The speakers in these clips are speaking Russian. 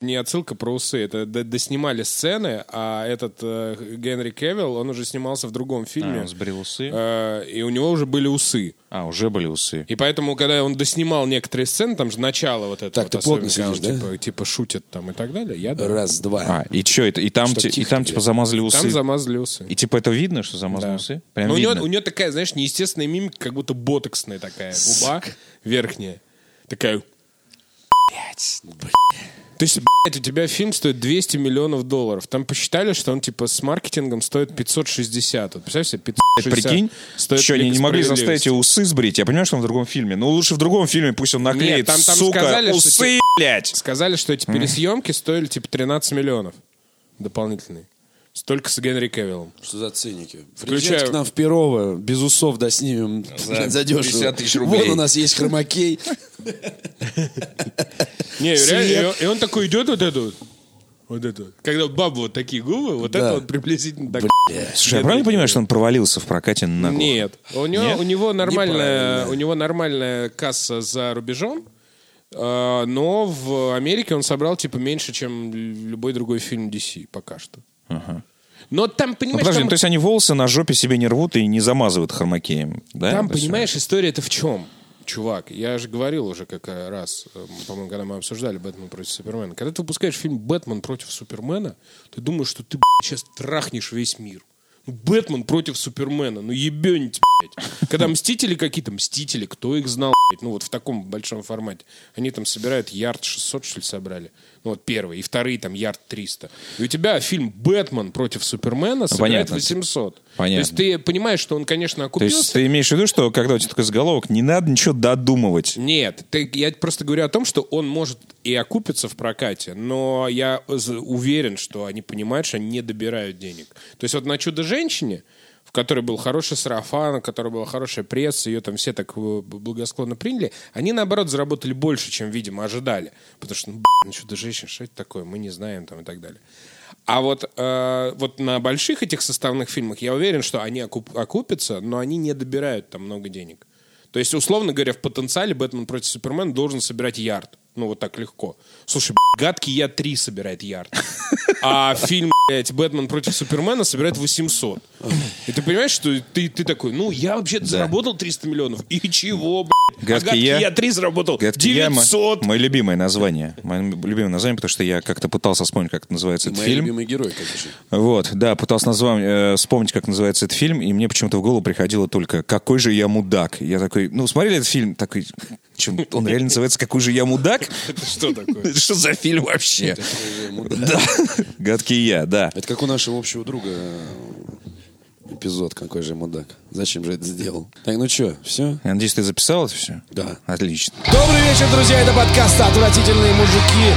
не отсылка про усы. Это доснимали сцены, а этот э, Генри Кевилл, он уже снимался в другом А, фильме. он сбрил усы. Э, и у него уже были усы. А, уже были усы. И поэтому, когда он доснимал некоторые сцены, там же начало вот это Так, вот ты плотно сидишь, да? типа, типа шутят там и так далее, я да. Раз, два. А, и что это? И там, те- и там типа замазали усы. Там замазали усы. И типа это видно, что замазали Да. усы? Прям Но у него, видно. у него такая, знаешь, неестественная мимика, как будто ботоксная такая губа верхняя. Такая... То есть, блядь, у тебя фильм стоит 200 миллионов долларов. Там посчитали, что он, типа, с маркетингом стоит 560. Вот, представляешь себе, 560 Прикинь, стоит что они не могли заставить его усы сбрить? Я понимаю, что он в другом фильме. Но лучше в другом фильме пусть он наклеит, Нет, там- там сука, сказали, что усы, ти- блядь. Сказали, что эти пересъемки стоили, типа, 13 миллионов дополнительные. Столько с Генри Кевиллом. Что за циники? Включаю- Приезжайте к нам в Перово, без усов доснимем За за, дешево. 50 тысяч рублей. Вон у нас есть хромакей. Не, реально, и он такой идет вот это вот. Вот это вот. Когда бабы вот такие губы, вот Да. это вот приблизительно так. Слушай, я правильно понимаю, что он провалился в прокате на Нет. У него, Нет? у него нормальная, у него нормальная касса за рубежом, э, но в Америке он собрал типа меньше, чем любой другой фильм DC пока что. Но там, Ну, понимаешь, подожди, там, ну, то есть они волосы на жопе себе не рвут и не замазывают хромакеем, да? там, понимаешь, история это в чем? Чувак, я же говорил уже как раз, э, по-моему, когда мы обсуждали Бэтмен против Супермена. Когда ты выпускаешь фильм Бэтмен против Супермена, ты думаешь, что ты, блядь, сейчас трахнешь весь мир. Ну, Бэтмен против Супермена, ну ебенить, блядь. Когда Мстители какие-то, Мстители, кто их знал, блядь, ну вот в таком большом формате. Они там собирают ярд 600, что ли, собрали. Ну вот первый, и вторые там ярд 300. И у тебя фильм «Бэтмен против Супермена» собирает понятно. 800. Понятно. То есть ты понимаешь, что он, конечно, То окупился. есть ты имеешь в виду, что когда у тебя такой заголовок, не надо ничего додумывать? Нет, ты- я просто говорю о том, что он может и окупиться в прокате, но я уверен, что они понимают, что они не добирают денег. То есть вот на «Чудо-женщине», в которой был хороший сарафан, в которой была хорошая пресса, ее там все так э, благосклонно приняли, они, наоборот, заработали больше, чем, видимо, ожидали. Потому что, ну, блин, ну, «Чудо-женщина», что это такое, мы не знаем там и так далее. А вот, э, вот на больших этих составных фильмах я уверен, что они окуп- окупятся, но они не добирают там много денег. То есть, условно говоря, в потенциале Бэтмен против Супермена должен собирать ярд. Ну, вот так легко. Слушай, гадкий я 3 собирает ярд. А фильм, блядь, Бэтмен против Супермена собирает 800. И ты понимаешь, что ты, ты такой, ну, я вообще-то заработал 300 миллионов. И чего, блядь? А Гадкий гадкий я- я 3 заработал Гадкий я, мо- 900. Мое любимое название. Мое любимое название, потому что я как-то пытался вспомнить, как называется этот Мой фильм. любимый герой, конечно. Вот, да, пытался назвать, э, вспомнить, как называется этот фильм, и мне почему-то в голову приходило только «Какой же я мудак». Я такой, ну, смотрели этот фильм, такой, чем он реально называется «Какой же я мудак»? Это что такое? Это что за фильм вообще? Да, «Гадкий я», да. Это как у нашего общего друга эпизод «Какой же мудак». Зачем же это сделал? Так, ну что, все? Я надеюсь, ты записал это все? Да. Отлично. Добрый вечер, друзья. Это подкаст «Отвратительные мужики»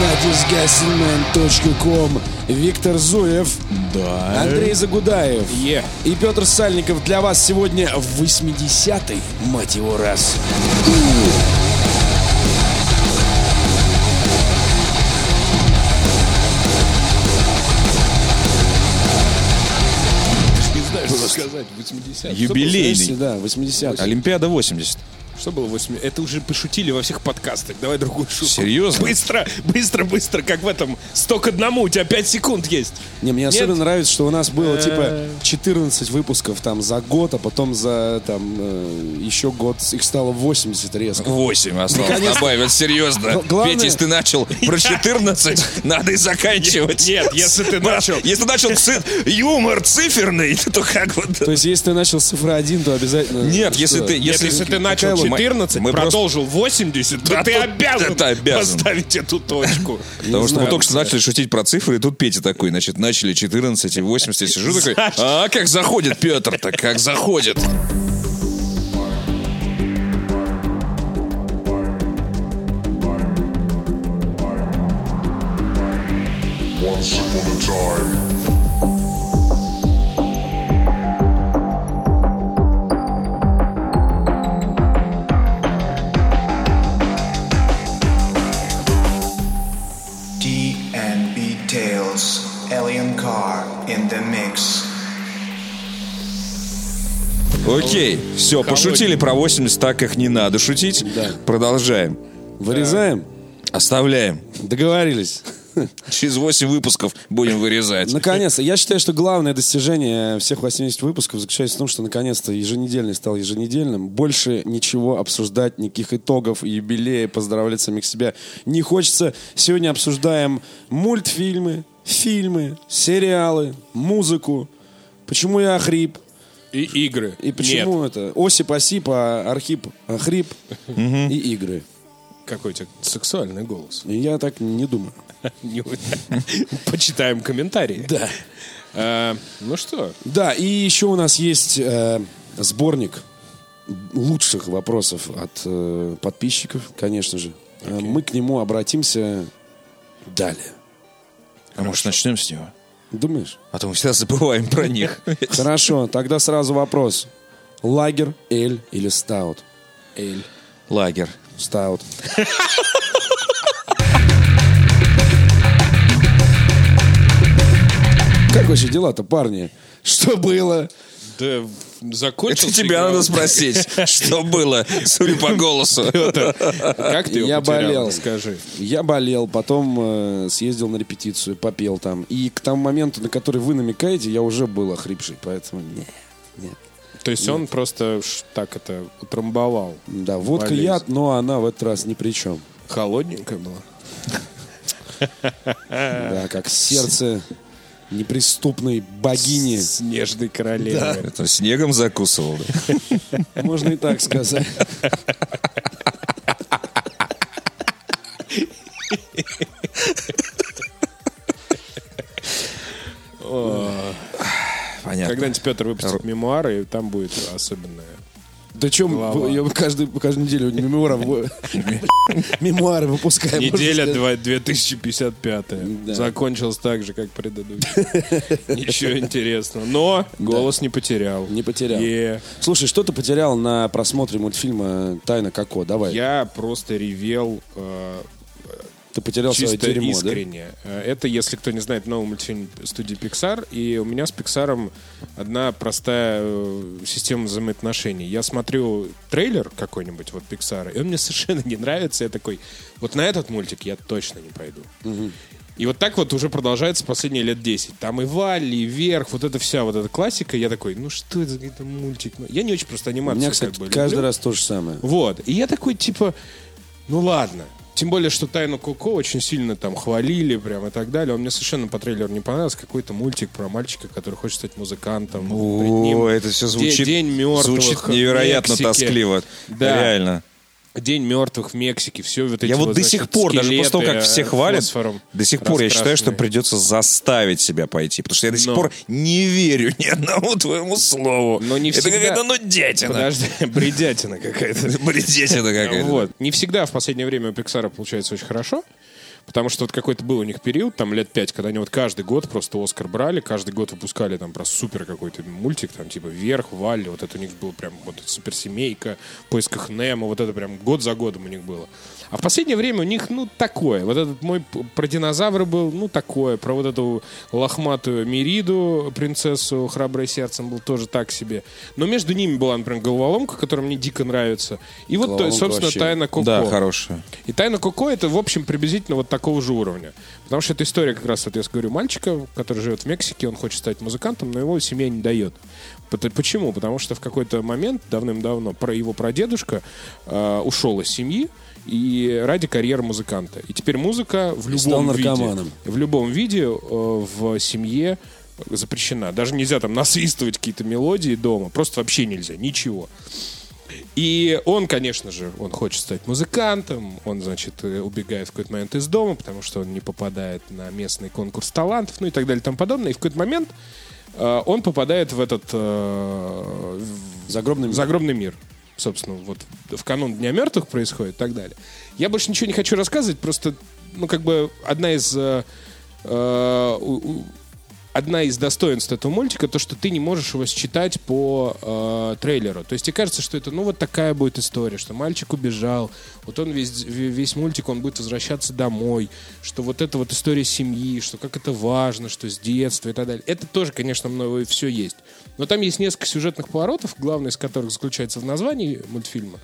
на disgustingman.com. Виктор Зуев. Да. Андрей Загудаев. Е. И Петр Сальников для вас сегодня в 80-й, мать его, раз. Не сказать. 80 Юбилейный. Да, 80-й. Олимпиада 80. Что было 8? Это уже пошутили во всех подкастах. Давай другую шутку. Серьезно? Быстро, быстро, быстро, как в этом. Сто к одному, у тебя 5 секунд есть. Не, мне Нет? особенно нравится, что у нас было Э. типа 14 выпусков там за год, а потом за там э, еще год их стало 80 резко. 8 осталось добавить, серьезно. Главное- Петя, если ты начал про 14, надо и заканчивать. Нет, если ты начал- Если начал ци- юмор циферный, то как вот... То есть, если ты начал с цифры 1, то обязательно... Нет, если ты- Если, Если- ты начал логика? 14, Мы просто- продолжил 80, то Да, ты обязан, это обязан. поставить эту точку. Потому что мы только что начали шутить про цифры, и тут Петя такой, значит, начали 14 и 80, я сижу такой, а как заходит Петр-то, как заходит. Окей, все, пошутили про 80, так их не надо шутить. Да. Продолжаем. Вырезаем? Оставляем. Договорились. Через 8 выпусков будем вырезать. Наконец-то. Я считаю, что главное достижение всех 80 выпусков заключается в том, что наконец-то еженедельный стал еженедельным. Больше ничего обсуждать, никаких итогов, юбилея, поздравлять самих себя не хочется. Сегодня обсуждаем мультфильмы, фильмы, сериалы, музыку. Почему я охрип? И игры. И почему это? Осип, Осип, а Архип, Охрип и игры. Нет. Какой у тебя сексуальный голос. Я так не думаю. Почитаем комментарии. Да. А, Ну что, Да, и еще у нас есть э, сборник лучших вопросов от э, подписчиков, конечно же. Э, Мы к нему обратимся далее. А может, начнем с него? Думаешь? А то мы всегда забываем про них. Хорошо, тогда сразу вопрос. Лагер, эль или стаут? Эль. Лагер. Стаут. Как вообще дела-то, парни? Что было? Да закончил. Это тебя надо спросить, что было, судя по голосу. Как ты Я болел. Скажи. Я болел, потом э, съездил на репетицию, попел там. И к тому моменту, на который вы намекаете, я уже был охрипший, поэтому нет, нет. То есть он просто так это утрамбовал. Да, водка Болезнь. яд, но она в этот раз ни при чем. Холодненькая была. Да, как сердце неприступной богини, Снежной королевы. Это снегом закусывал. да? можно и так сказать. Понятно. Когда-нибудь Петр выпустит мемуары, и там будет особенное. Да чем Глава. я каждую, каждую неделю мемуары, вы- мемуары выпускаем. Неделя можно сказать. два- 2055. Да. Закончилась так же, как предыдущая. Ничего интересного. Но голос не потерял. Не потерял. Слушай, что ты потерял на просмотре мультфильма «Тайна Коко»? Давай. Я просто ревел э, Ты потерял свое чисто дерьмо, да? искренне. Э, Это, если кто не знает, новый мультфильм студии Pixar. И у меня с Pixar одна простая э, система взаимоотношений. Я смотрю трейлер какой-нибудь вот Pixar, и он мне совершенно не нравится. Я такой, вот на этот мультик я точно не пойду. И вот так вот уже продолжается последние лет 10. Там и Валли, и Вверх, вот эта вся вот эта классика. Я такой, ну что это за какой-то мультик? Ну, Я не очень просто У анимацию меня, как кстати, бы каждый люблю. раз то же самое. Вот. И я такой, типа, ну ладно. Тем более, что Тайну Коко очень сильно там хвалили прям и так далее. Он мне совершенно по трейлеру не понравился. Какой-то мультик про мальчика, который хочет стать музыкантом. О, это все звучит, День мертвых звучит невероятно Мексике. тоскливо. Да. Реально. День мертвых в Мексике. Все вот эти Я вот до значит, сих пор, даже после того, как все хвалят, до сих пор я считаю, что придется заставить себя пойти. Потому что я до сих Но. пор не верю ни одному твоему слову. Но не Это всегда- какая-то нудятина. Подожди, бредятина какая-то. Бредятина какая-то. Вот. Не всегда в последнее время у Пиксара получается очень хорошо. Потому что вот какой-то был у них период, там лет пять, когда они вот каждый год просто Оскар брали, каждый год выпускали там про супер какой-то мультик, там типа Вверх, Валли, вот это у них был прям вот суперсемейка, в поисках Немо, вот это прям год за годом у них было. А в последнее время у них, ну, такое. Вот этот мой про динозавры был, ну, такое. Про вот эту лохматую Мириду, принцессу храброе сердцем, был тоже так себе. Но между ними была, например, головоломка, которая мне дико нравится. И вот, Головоломка собственно, вообще. тайна Коко. Да, хорошая. И «Тайна Коко» — это, в общем, приблизительно вот такого же уровня. Потому что это история как раз, вот я говорю, мальчика, который живет в Мексике, он хочет стать музыкантом, но его семья не дает. Почему? Потому что в какой-то момент, давным-давно, про его прадедушка э, ушел из семьи и ради карьеры музыканта. И теперь музыка в любом виде, в любом виде э, в семье запрещена. Даже нельзя там насвистывать какие-то мелодии дома. Просто вообще нельзя. Ничего. И он, конечно же, он хочет стать музыкантом, он, значит, э, убегает в какой-то момент из дома, потому что он не попадает на местный конкурс талантов, ну и так далее и тому подобное. И в какой-то момент э, он попадает в этот э, в Загробный мир. загробный мир. Собственно, вот в канун Дня мертвых происходит и так далее. Я больше ничего не хочу рассказывать, просто, ну, как бы одна из э, э, у- у- одна из достоинств этого мультика то, что ты не можешь его считать по э, трейлеру. То есть тебе кажется, что это, ну, вот такая будет история, что мальчик убежал, вот он весь, весь мультик, он будет возвращаться домой, что вот это вот история семьи, что как это важно, что с детства и так далее. Это тоже, конечно, мною все есть. Но там есть несколько сюжетных поворотов, главный из которых заключается в названии мультфильма,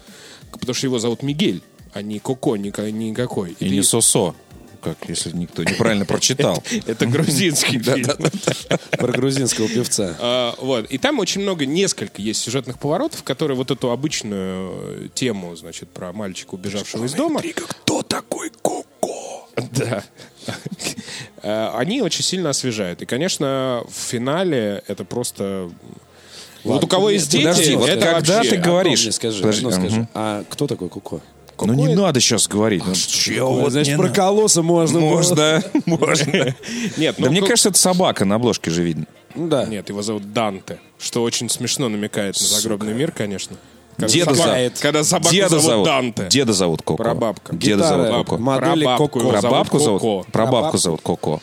потому что его зовут Мигель, а не Коко ника- никакой. И ты- не Сосо. Как, если никто неправильно прочитал. Это грузинский фильм. Про грузинского певца. А, Вот. И там очень много, несколько есть сюжетных поворотов, которые вот эту обычную э, тему, значит, про мальчика, убежавшего из дома. Кто такой Коко? Да. Э, Они очень сильно освежают. И, конечно, в финале это просто... Вот у кого есть дети, подожди, вот это когда вообще- ты говоришь- Одно мне скажи, Подожди, одно скажи. мгм. А кто такой Куко? Ну не надо сейчас говорить. Ну, чё вот Значит, про на- колосса можно. Можно, можно. Нет, ну, Да мне ко- кажется, это собака на обложке же видно. Ну да. Нет, его зовут Данте, что очень смешно намекает на загробный мир, конечно. Когда Деда собака- зовут. Когда собаку Деда зовут, зовут. Данте. Деда зовут Коко. Прабабка. Деда Гитара, зовут Коко. модели Коко. Прабабку зовут? Коко. Прабабку. зовут Коко.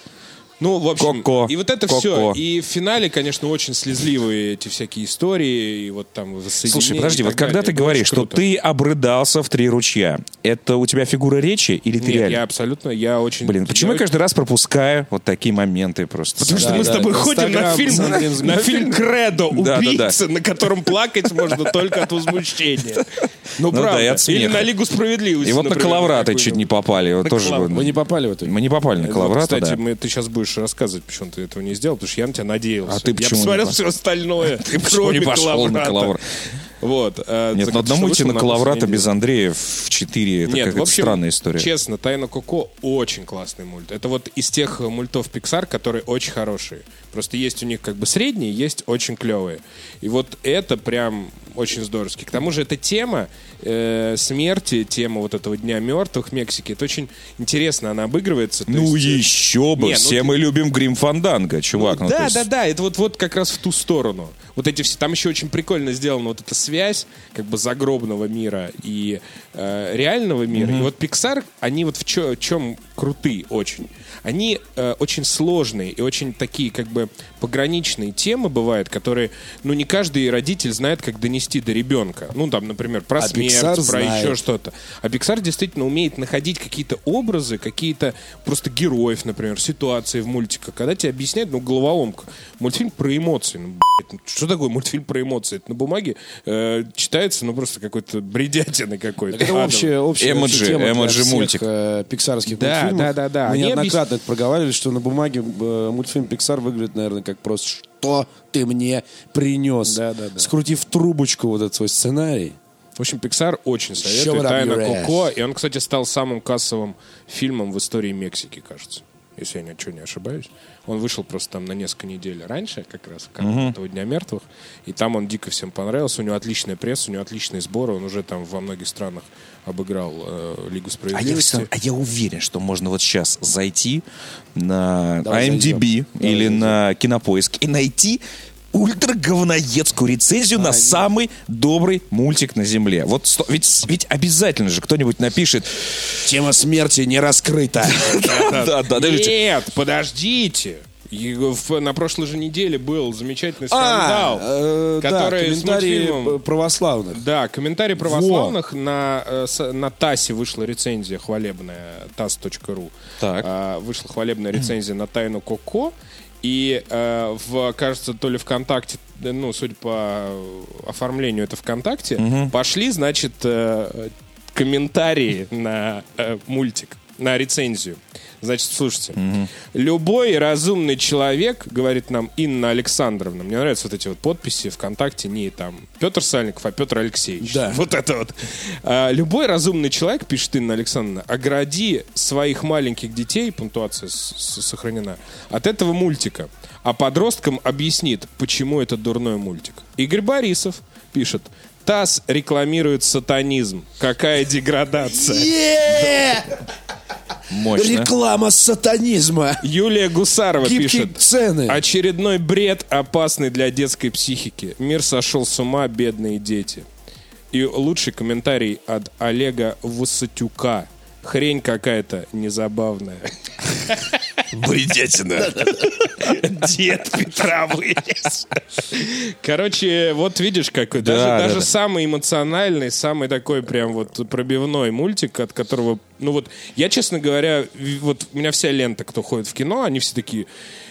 Ну, в общем, Коко. и вот это Коко. все. И в финале, конечно, очень слезливые эти всякие истории, и вот там Слушай, подожди, вот когда далее. ты Это говоришь, что ты обрыдался в три ручья, это у тебя фигура речи или ты Нет, реально? я абсолютно, я очень... Блин, почему я я каждый раз пропускаю вот такие моменты просто? Потому что Да, мы с да, тобой это ходим на фильм, на Змеевым. фильм «Кредо. Да, да, да. Убийца», на котором плакать можно только от возмущения. Ну, да, правда. Или на Лигу справедливости, И вот на какую-нибудь. чуть не попали. На. Вы не попали в итоге? Мы не попали на Вот, Калаврата, кстати, да. мы, ты сейчас будешь рассказывать, почему ты этого не сделал, потому что я на тебя надеялся. А ты я почему не посмотрел все остальное, почему кроме не пошел на. Калаврат? Вот. э, Нет, на это одному идти на Калаврата прошлой без? Андрея в 4, это какая-то странная история. честно, «Тайна Коко» очень классный мульт. Это вот из тех мультов Pixar, которые очень хорошие. Просто есть у них как бы средние, есть очень клевые. И вот это прям очень здоровски. К тому же эта тема э, смерти, тема вот этого Дня мертвых в Мексике, это очень интересно, она обыгрывается. Ну есть, э, еще бы, Не, ну все ты- мы любим Грим Фанданга, чувак. ну, то да, есть- да, да, это вот, вот как раз в ту сторону. Вот эти все, там еще очень прикольно сделана вот эта связь как бы загробного мира и э, реального мира. И вот Pixar, они вот в чем круты очень. Они э, очень сложные и очень такие как бы пограничные темы бывают, которые, ну, не каждый родитель знает, как донести до ребенка. Ну, там, например, про А смерть, Pixar про знает. еще что-то. А Pixar действительно умеет находить какие-то образы, какие-то просто героев, например, ситуации в мультиках, когда тебе объясняют, ну, головоломка. Мультфильм про эмоции. Ну, блядь, ну, что такое мультфильм про эмоции? Это на бумаге э, читается, ну, просто какой-то бредятины какой-то. Это общая, общая Эмоджи, вообще тема для эмоджи всех, мультик. э, пиксарских Да, мультфильмов. да, да, да. Мы Они неоднократно это проговаривали, что на бумаге э, мультфильм Pixar выглядит, наверное, как просто «Что ты мне принес?» Да, да, да. Скрутив трубочку вот этот свой сценарий. В общем, Pixar очень up Тайна. Коко. И он, кстати, стал самым кассовым фильмом в истории Мексики, кажется. Если я ничего не ошибаюсь. Он вышел просто там на несколько недель раньше, как раз, как этого Дня мертвых. И там он дико всем понравился. У него отличная пресса, у него отличные сборы. Он уже там во многих странах обыграл э, Лигу А я, справедливости. а я уверен, что можно вот сейчас зайти на Давай IMDb зайдем. Давай или зайдем. на Кинопоиск и найти ультраговноедскую рецензию на самый добрый мультик на Земле. Вот сто- ведь, ведь обязательно же кто-нибудь напишет. Тема смерти не раскрыта. Да, да. Нет, подождите. На прошлой же неделе был замечательный А, скандал, э, да, который с комментарии мультфильмом- православных. Да, комментарий православных на, э, на ТАСе вышла рецензия хвалебная, tas.ru. Так. А, вышла хвалебная рецензия на тайну Коко. И, э, в, кажется, то ли ВКонтакте, ну, судя по оформлению, это ВКонтакте, пошли, значит, э, комментарии на э, мультик, на рецензию. Значит, слушайте. Любой разумный человек, говорит нам Инна Александровна, мне нравятся вот эти вот подписи ВКонтакте, не там Петр Сальников, а Петр Алексеевич. Да. Вот это вот. А, любой разумный человек, пишет Инна Александровна, огради своих маленьких детей, пунктуация сохранена, от этого мультика. А подросткам объяснит, почему это дурной мультик. Игорь Борисов пишет, ТАСС рекламирует сатанизм. Какая деградация. Мощно. Реклама сатанизма. Юлия Гусарова Гибкие пишет. цены. Очередной бред, опасный для детской психики. Мир сошел с ума, бедные дети. И лучший комментарий от Олега Высотюка. Хрень какая-то незабавная. Бредятина. Дед Петра вылез. Короче, вот видишь, какой. Да, даже да, даже да. самый эмоциональный, самый такой прям вот пробивной мультик, от которого Ну вот, я, честно говоря, вот у меня вся лента, кто ходит в кино, они все такие,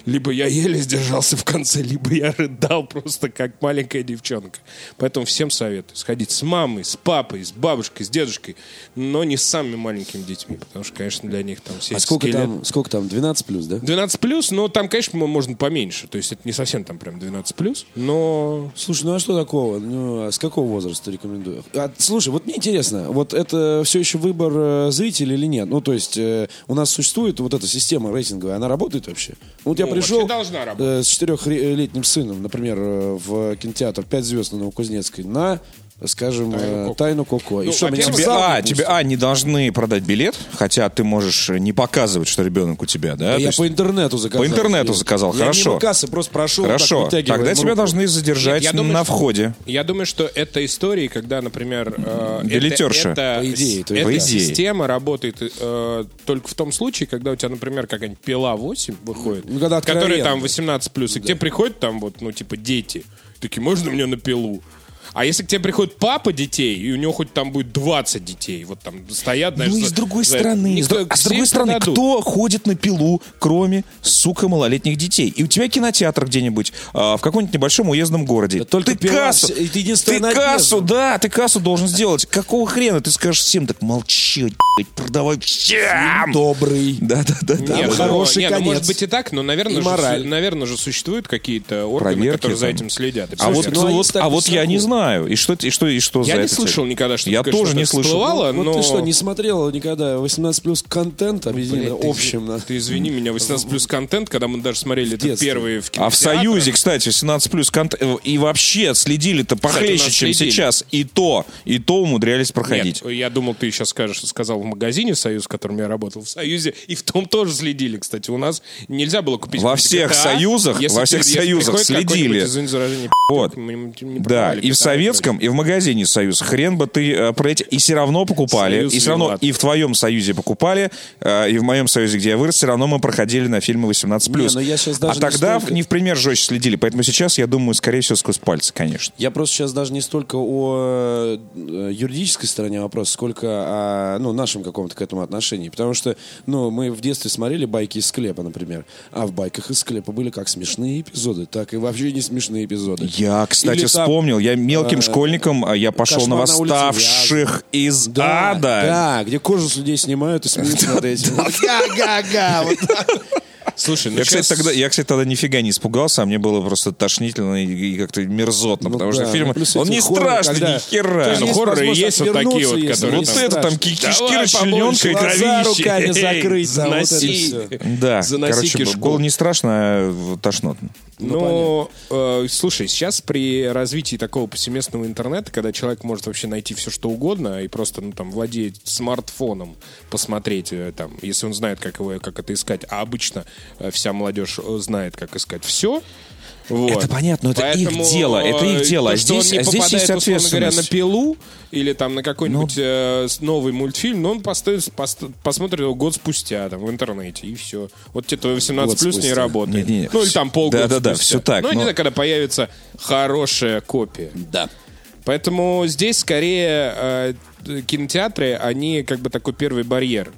либо я еле сдержался в конце, либо я рыдал просто как маленькая девчонка. Поэтому всем советую сходить с мамой, с папой, с бабушкой, с дедушкой, но не с самыми маленькими детьми, потому что, конечно, для них там все А сколько скелеты- там, сколько там, 12 плюс, да? 12 плюс, но там, конечно, мо- можно поменьше. То есть это не совсем там прям 12 плюс, но Слушай, ну а что такого? Ну, а с какого возраста рекомендую? А, слушай, вот мне интересно, вот это все еще выбор э, зрителя или нет? Ну, то есть э, у нас существует вот эта система рейтинговая, она работает вообще? Вот я Ну, пришел вообще должна работать. э, с четырехлетним сыном, например, э, в кинотеатр «Пять звезд» на Новокузнецкой на, скажем, Тайну э, Коко. «Тайну Коко». И Ну, что, меня в во-первых, Тебе, не а, пустят? тебе, а, не должны продать билет, хотя ты можешь не показывать, что ребенок у тебя, да? Да я есть- по интернету заказал. По интернету заказал, я хорошо. мимо кассы просто прошел, так Хорошо, вытягивая тогда ему тебя руку. должны задержать Я думаю, на что- входе. Я думаю, что это истории, когда, например, э, Билетерша. это, По идее, то есть- эта По идее. система работает э, только в том случае, когда у тебя, например, какая-нибудь пила 8 выходит, Ну, когда которая откровенно. там 18 плюс, и к тебе приходят там вот, ну, типа, дети, такие, можно мне на пилу? А если к тебе приходит папа детей, и у него хоть там будет 20 детей, вот там стоят, знаешь, Ну и за- с другой за- стороны, Никто- а с другой стороны, продадут. кто ходит на пилу, кроме, сука, малолетних детей? И у тебя кинотеатр где-нибудь а, в каком-нибудь небольшом уездном городе. Да только ты пила кассу, ты ты кассу, да, ты кассу должен сделать. Какого хрена? Ты скажешь всем так блядь, продавай всем. Добрый. Да, да, да, да. Нет, ну, хороший нет, ну, конец. может быть и так, но, наверное, И же, мораль. наверное же существуют какие-то органы, Проверки которые за там. этим следят. А вот, ну, а вот- а вот я не знаю. И что, и что, и что Я за не это слышал никогда, что Я такое тоже что-то не слышал. всплывало, Вот но... ты что, не смотрел никогда 18 плюс контент объединено Блядь, ты общим? на- Ты извини меня, 18 плюс контент, когда мы даже смотрели это первые в А в. Союзе, кстати, 18 плюс конт... э, и вообще следили-то похлеще, чем следили. сейчас. И то, и то умудрялись проходить. Нет, я думал, ты сейчас скажешь, сказал в магазине Союз, в котором я работал в Союзе, и в том тоже следили, кстати. У нас нельзя было купить Во GTA, всех союзах, если во ты- всех если союзах следили. Вот. мы не- не Да, и в советском, и в магазине Союз. Хрен бы ты э, про эти... И все равно покупали. Союз и все равно виноват. и в твоем Союзе покупали, э, и в моем Союзе, где я вырос, все равно мы проходили на фильмы 18+. Не, но я щас а даже не тогда столько- не в пример жестче следили. Поэтому сейчас, я думаю, скорее всего, сквозь пальцы, конечно. Я просто сейчас даже не столько о э, юридической стороне вопроса, сколько о ну, нашем каком-то к этому отношении. Потому что ну, мы в детстве смотрели байки из склепа, например. А в байках из склепа были как смешные эпизоды, так и вообще не смешные эпизоды. Я, кстати, Или там, вспомнил, я мелким э, школьником, а я пошел на «Кошмар на улице восставших из Да, ада. да, где кожу с людей снимают и смеются над этим. Га-га-га. Слушай, ну Я, кстати, щас- тогда, я, кстати, тогда нифига не испугался, а мне было просто тошнительно и, и как-то мерзотно, Ну потому да, что фильм, ну он не хорроры, страшный, когда- ни хера. Есть, ну, хорроры есть вот такие вот, которые Вот это там кишки расчлененка и кровище. руками закрыть, да, вот это заноси. Да, короче, было не страшно, а тошнотно. Ну, э, слушай, сейчас при развитии такого повсеместного интернета, когда человек может вообще найти все, что угодно, и просто, ну, там, владеет смартфоном, посмотреть, э, там, если он знает, как его, как это искать, а обычно вся молодежь э, знает, как искать все. Вот. Это понятно, но это их Поэтому, дело, это их э, дело. то, А что он здесь- не здесь попадает, есть условно говоря, на ответственность. пилу или там на какой-нибудь Ну. э, новый мультфильм, но он постоит, пост- посмотрит его год спустя там, в интернете, и все. Вот тебе твой 18 Год плюс не спустя. работает. Не-не-не. Ну или там полгода Да-да-да, спустя. всё так, Ну, не но- знаю, когда появится хорошая копия. Да. Поэтому здесь скорее э, кинотеатры, они как бы такой первый барьер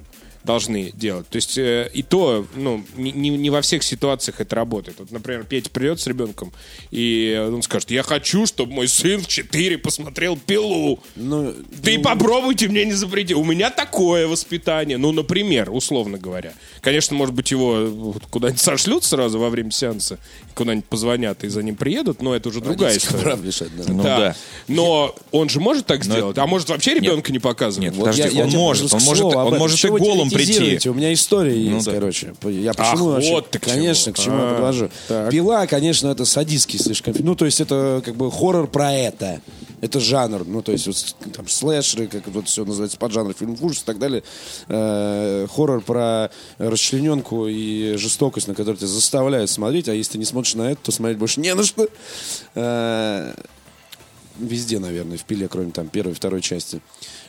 должны делать. То есть э, и то, ну, не, не- не во всех ситуациях это работает. Вот, например, Петя придет с ребенком, и он скажет, я хочу, чтобы мой сын в 4 посмотрел «Пилу». Ну, Ты попробуйте мне не запрети. У меня такое воспитание. Ну, например, условно говоря. Конечно, может быть, его куда-нибудь сошлют сразу во время сеанса, куда-нибудь позвонят и за ним приедут, но это уже другая родительское история. решать, да. Ну да. да. Но он же может так сделать, а может вообще ребенка не показывать? Нет, Вот подожди, я- я он тебе может, он может, он может и голым прийти. У меня история есть, да. короче. Я Ах, почему вообще- вот ты к чему. Конечно, к чему я А, подвожу. так. Пила, конечно, это садистский слишком. Ну, то есть это как бы хоррор про это. Это жанр. Ну, то есть вот там слэшеры, как вот все называется, поджанр фильм ужас и так далее. Э, хоррор про расчлененку и жестокость, на которую тебя заставляют смотреть. А если ты не смотришь на это, то смотреть больше не на что. Э, везде, наверное, в пиле, кроме там первой и второй части.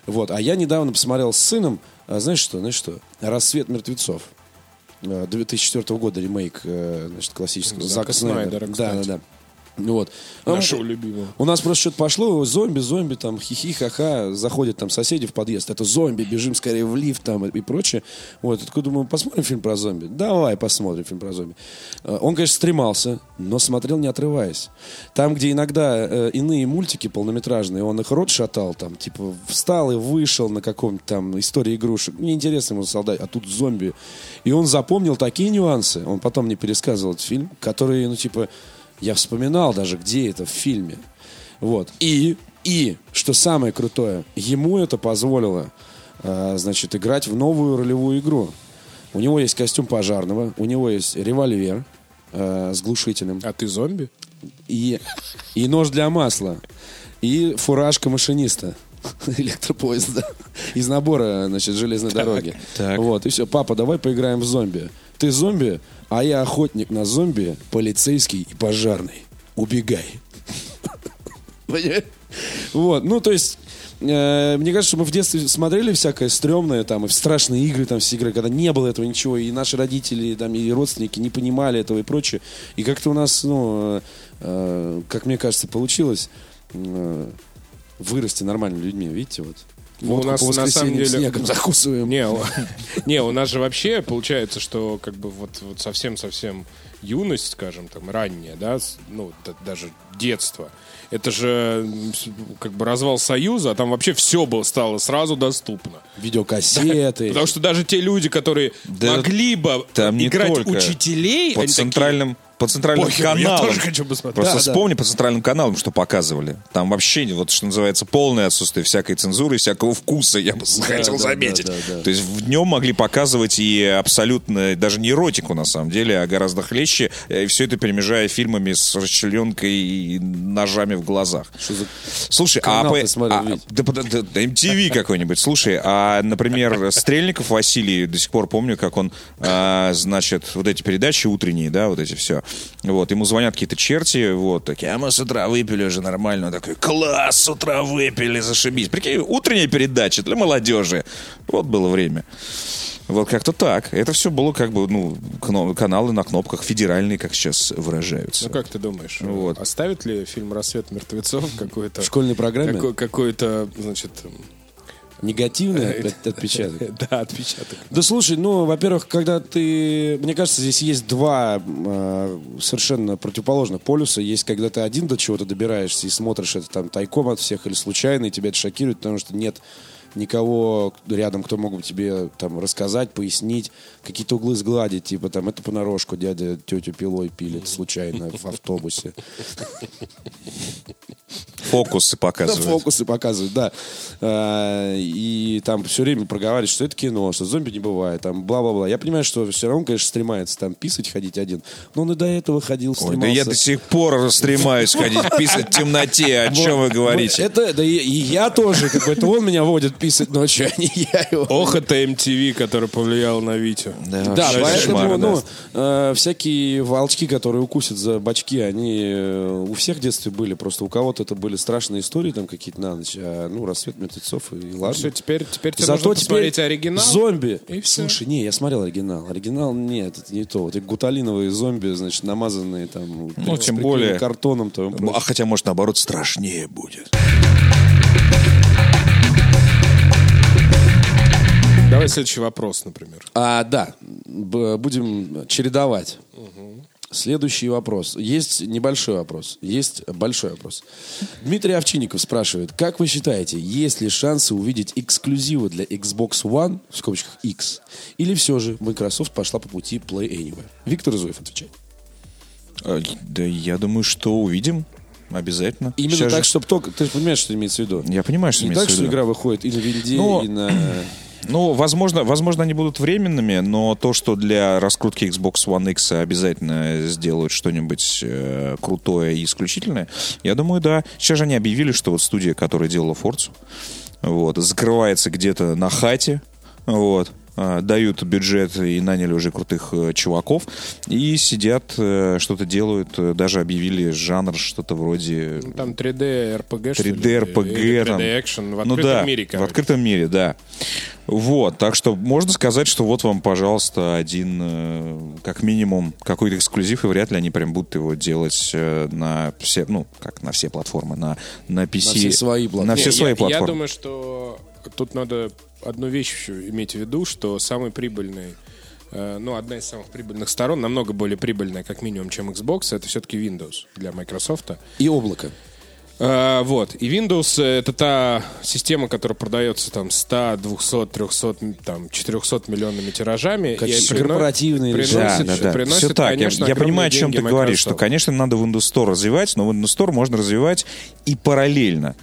Вот. А я недавно посмотрел с сыном, а, знаешь что, знаешь что? «Рассвет мертвецов». Э, 2004 года ремейк, э, значит, классического. Зака Зака Снайдера. Снайдера, Да, да, да. Вот. Нашего любимого. У нас просто что-то пошло, зомби, зомби, там, хихи, ха-ха, заходят там соседи в подъезд, это зомби, бежим скорее в лифт там и прочее. Вот, такой думаю, посмотрим фильм про зомби? Давай посмотрим фильм про зомби. Э, Он, конечно, стремался, но смотрел не отрываясь. Там, где иногда э, иные мультики полнометражные, он их рот шатал, там, типа, встал и вышел на каком-то там истории игрушек. Неинтересно ему солдат, а тут зомби. И он запомнил такие нюансы, он потом мне пересказывал этот фильм, которые, ну, типа, я вспоминал даже, где это в фильме. Вот. И, и, что самое крутое, ему это позволило, э, значит, играть в новую ролевую игру. У него есть костюм пожарного, у него есть револьвер э, с глушителем А ты зомби? и, и нож для масла, и фуражка машиниста электропоезда из набора, значит, железной дороги. так. Вот, и все. Папа, давай поиграем в зомби. Ты зомби, а я охотник на зомби, полицейский и пожарный. Убегай. Вот, ну, то есть, э, мне кажется, что мы в детстве смотрели всякое стрёмное, там, и страшные игры, там, все игры, когда не было этого ничего, и наши родители, там, и родственники не понимали этого и прочее. И как-то у нас, ну, э, э, как мне кажется, получилось э, вырасти нормальными людьми, видите, вот. Ну, у нас на самом деле- снегом закусываем. Не, не, у нас же вообще получается, что как бы вот, вот совсем-совсем юность, скажем, там, ранняя, да, ну, даже детство, это же как бы развал Союза, а там вообще все было, стало сразу доступно. Видеокассеты. Потому что даже те люди, которые Да могли бы играть только. учителей, По они такие, центральным, по центральным «Похер, я каналам. тоже хочу посмотреть. Просто Да, да. вспомни по центральным каналам, что показывали. Там вообще, вот что называется, полное отсутствие всякой цензуры, всякого вкуса, я бы хотел да, заметить. да, да, да. То есть в днем могли показывать и абсолютно, даже не эротику на самом деле, а гораздо хлеще, и все это перемежая фильмами с расчленкой и ножами в глазах. Слушай, а, канал по- ты смотрел, а- да, да, да, да, MTV какой-нибудь. Слушай, а, например, Стрельников Василий, до сих пор помню, как он, а, значит, вот эти передачи утренние, да, вот эти все. Вот, ему звонят какие-то черти, вот, такие, а мы с утра выпили уже нормально. Он такой, класс, с утра выпили, зашибись. Прикинь, утренняя передача для молодежи. Вот было время. Вот как-то так. Это все было как бы, ну, каналы на кнопках, федеральные, как сейчас выражаются. Ну как ты думаешь, Вот. оставит ли фильм «Рассвет мертвецов» какой-то... В школьной программе? какой- Какой-то, значит, Негативный от- отпечаток. да, отпечаток. Да слушай, ну, во-первых, когда ты... Мне кажется, здесь есть два э, совершенно противоположных полюса. Есть, когда ты один до чего-то добираешься и смотришь это там тайком от всех или случайно, и тебя это шокирует, потому что нет никого рядом, кто мог бы тебе там рассказать, пояснить, какие-то углы сгладить, типа там это понарошку дядя тетю пилой пилит случайно в автобусе. Фокусы Да, показывают. фокусы показывают, да. А, И там все время проговаривают, что это кино, что зомби не бывает, там бла-бла-бла. Я понимаю, что все равно, конечно, стремается там писать, ходить один. Но он и до этого ходил, Ой, стремался. да я до сих пор стремаюсь ходить писать в темноте. О чем вы говорите? Это, да и, и я тоже, как бы, это он меня водит писать ночью, а не я его. Ох, это MTV, который повлиял на Витю. Да, вообще поэтому, кошмар, ну, да. э, всякие волчки, которые укусят за бачки, они э, у всех в детстве были. Просто у кого-то это были страшные истории там какие-то на ночь, а, ну, рассвет мертвецов и ладно. Все, теперь, теперь тебе Зато нужно теперь посмотреть оригинал. Зомби. И всё. Слушай, не, я смотрел оригинал. Оригинал нет, это не то. Вот эти гуталиновые зомби, значит, намазанные там Ну, тем более- картоном. Там, Ну, А хотя, может, наоборот, страшнее будет. Давай следующий вопрос, например. А, да, б- будем чередовать. Следующий вопрос. Есть небольшой вопрос, есть большой вопрос. Дмитрий Овчинников спрашивает, как вы считаете, есть ли шансы увидеть эксклюзивы для Xbox One, в скобочках X, или все же Microsoft пошла по пути Play Anywhere? Виктор Зуев отвечает. Э, Да я думаю, что увидим. Обязательно. Именно Сейчас так, же- чтобы только... Ты же понимаешь, что имеется в виду? Я понимаю, что Не имеется так, в что виду. игра выходит и на винде, Но- и на... Ну, возможно, возможно, они будут временными, но то, что для раскрутки Xbox One X обязательно сделают что-нибудь э, крутое и исключительное, я думаю, да. Сейчас же они объявили, что вот студия, которая делала Forza, вот, закрывается где-то на хате, вот, дают бюджет и наняли уже крутых э, чуваков и сидят, э, что-то делают, э, даже объявили жанр что-то вроде Там 3D RPG, что ли? 3D RPG, там. 3D экшен в ну открытом да, мире, в короче. открытом мире, да. Вот, так что можно сказать, что вот вам, пожалуйста, один, э, как минимум какой-то эксклюзив, и вряд ли они прям будут его делать э, на все, ну, как на все платформы, на, на PC. все свои платформы. На все Не, свои я, платформы. Я думаю, что тут надо одну вещь еще иметь в виду, что самый прибыльный, э, ну, одна из самых прибыльных сторон, намного более прибыльная, как минимум, чем Xbox, это все-таки Windows для Microsoft. И облако. Э, вот. И Windows это та система, которая продается там 100, 200, 300, там 400 миллионными тиражами. Как и режим. приносит, Да, да, да. приносит, Все так. Я- конечно, я, огромные понимаю, о чем ты говоришь, что, Microsoft. конечно, надо Windows Store развивать, но Windows Store можно развивать и параллельно.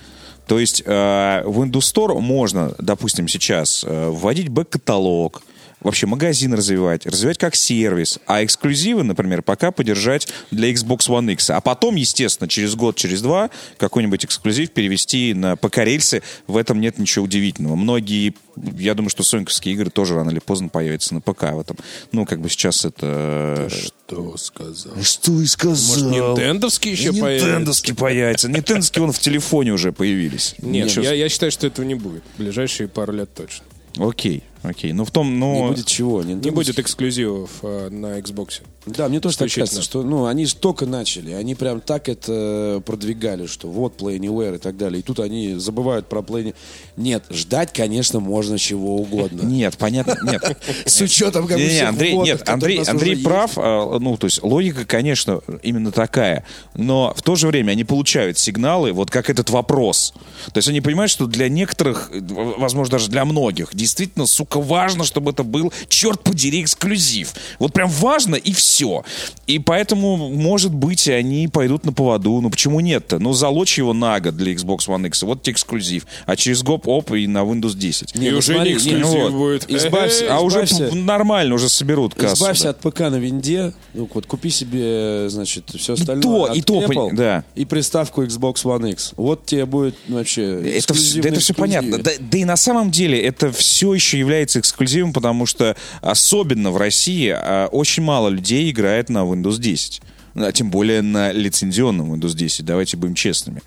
То есть э, в Windows Store можно, допустим, сейчас э, вводить бэк-каталог, вообще магазин развивать, развивать как сервис, а эксклюзивы, например, пока поддержать для Xbox One X. А потом, естественно, через год, через два какой-нибудь эксклюзив перевести на ПК-рельсы. В этом нет ничего удивительного. Многие, я думаю, что соньковские игры тоже рано или поздно появятся на ПК в этом. Ну, как бы сейчас это... Что сказал? Что и сказал? Может, нинтендовский еще появится? Нинтендовский появится. Нинтендовский вон в телефоне уже появились. Нет, я, считаю, что этого не будет. В ближайшие пару лет точно. Окей, окей. Ну, в том, ну... Не будет чего. Не будет эксклюзивов э, на Xbox. Да, мне тоже так кажется, что ну, они же только начали. Они прям так это продвигали, что вот Play Anywhere и так далее. И тут они забывают про Play Нет, ждать, конечно, можно чего угодно. Нет, понятно, нет. С учетом как бы Не, всех Андрей, нет, Андрей, Андрей прав, а, ну, то есть логика, конечно, именно такая, но в то же время они получают сигналы, вот как этот вопрос. То есть они понимают, что для некоторых, э, возможно, даже для многих, действительно, сука, важно, чтобы это был, черт подери, эксклюзив. Вот прям важно и все. И поэтому, может быть, они пойдут на поводу. Ну, почему нет-то? Ну, залочь его на год для Xbox One X, вот тебе эксклюзив. А через год, оп, и на Windows 10. Не, И ну уже смотри, не эксклюзив не, вот, будет. избавься- А уже нормально, уже соберут кассу. Избавься от ПК на винде, ну, вот купи себе, значит, все остальное. то, от и то, Apple, пони- да. И приставку Xbox One X. Вот тебе будет вообще Это, да это все понятно. Да, да и на самом деле это все еще является эксклюзивом, потому что особенно в России а, очень мало людей играет на Windows 10. А тем более на лицензионном Windows 10, давайте будем честными.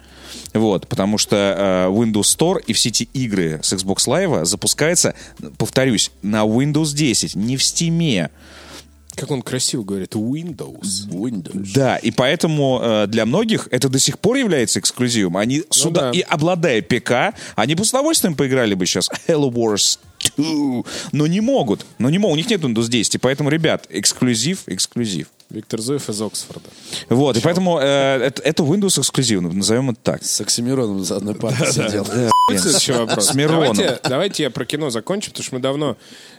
Вот, потому что э, Windows Store и все эти игры с Xbox Live запускаются, повторюсь, на Windows 10, не в Steam. Как он красиво говорит, Windows. Windows. Да, и поэтому э, для многих это до сих пор является эксклюзивом. Они сюда, да. и обладая ПК, они бы с удовольствием поиграли бы сейчас Hello Wars 2, но не могут. Но не могут, у них нет Windows 10, и поэтому, ребят, эксклюзив, эксклюзив. Виктор Зуев из Оксфорда. Вот, и поэтому э, это, это Windows эксклюзив, назовем это так. С Оксимироном за одной партой сидел. Следующий вопрос. С Мироном. Давайте, давайте я про кино закончу, потому что мы давно,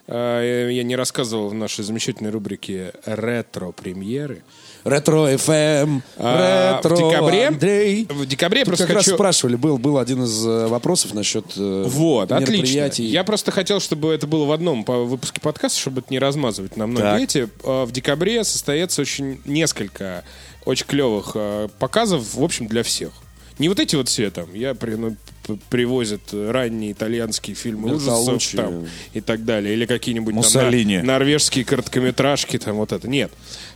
э, я не рассказывал в нашей замечательной рубрике ретро-премьеры. Ретро FM, А, ретро в декабре, Андрей. в декабре Тут просто как раз хочу... спрашивали, был, был один из э, вопросов насчет э, Вот, отлично. Я просто хотел, чтобы это было в одном по- выпуске подкаста, чтобы это не размазывать на многие Так. эти. А, В декабре состоится очень несколько очень клевых а, показов, в общем, для всех. Не вот эти вот все там, я при- ну, привозят ранние итальянские фильмы ужасов там и так далее, или какие-нибудь там норвежские короткометражки, там вот это. Нет.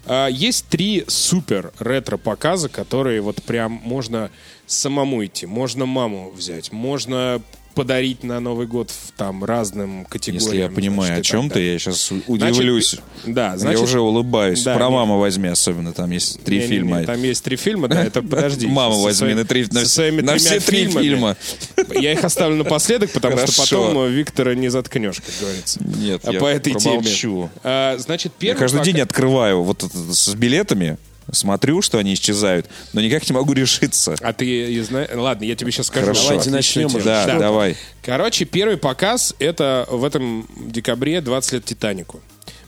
А, Есть три супер ретро-показа, которые вот прям можно самому идти, можно маму взять, можно подарить на Новый год в, там разным категориям. Если я понимаю, значит, о чем ты, я сейчас удивлюсь. Да, значит... я уже улыбаюсь. да, Про не- маму возьми особенно, там есть три Не-не-не, фильма. Там есть три фильма, да, это подожди. Мама Со возьми на три- на на все три фильма. Я их оставлю напоследок, потому что Хорошо. потом э, Виктора не заткнешь, как говорится. Нет, А я по этой промолчу. теме. А, Значит, Я первый каждый пока- день открываю вот это с билетами, смотрю, что они исчезают, но никак не могу решиться. А ты знаешь... Ладно, я тебе сейчас скажу. Хорошо. Давайте начнем. Да, Да. давай. Короче, первый показ это в этом декабре 20 лет Титанику.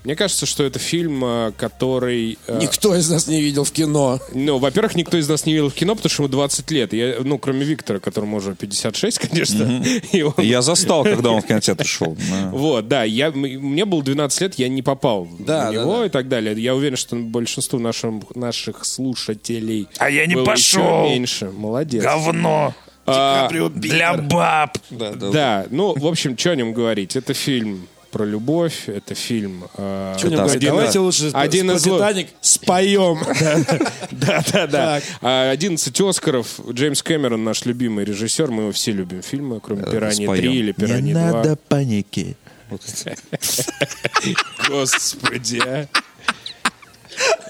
Мне кажется, что это фильм, э, который... э, Никто из нас не видел в кино. Ну, во-первых, никто из нас не видел в кино, потому что ему 20 лет. Я, ну, кроме Виктора, которому уже 56, конечно. И он- Я застал, когда он в кинотеатр шел. Да. Вот, да, я, мне было 12 лет, я не попал Да, да, него да. и так далее. Я уверен, что большинству нашим, наших слушателей А я не было пошел. еще меньше. Молодец. Говно. А, Для баб. да, ну, в общем, что о нем говорить? Это фильм про любовь, это фильм... э, Чё не Один Давайте лучше один из Титаник споем. Да, да, да. Так. А, 11 Оскаров. Джеймс Кэмерон, наш любимый режиссер. Мы его все любим фильмы, кроме «Пираньи Споем. 3» или «Пираньи 2». паники. Господи, а.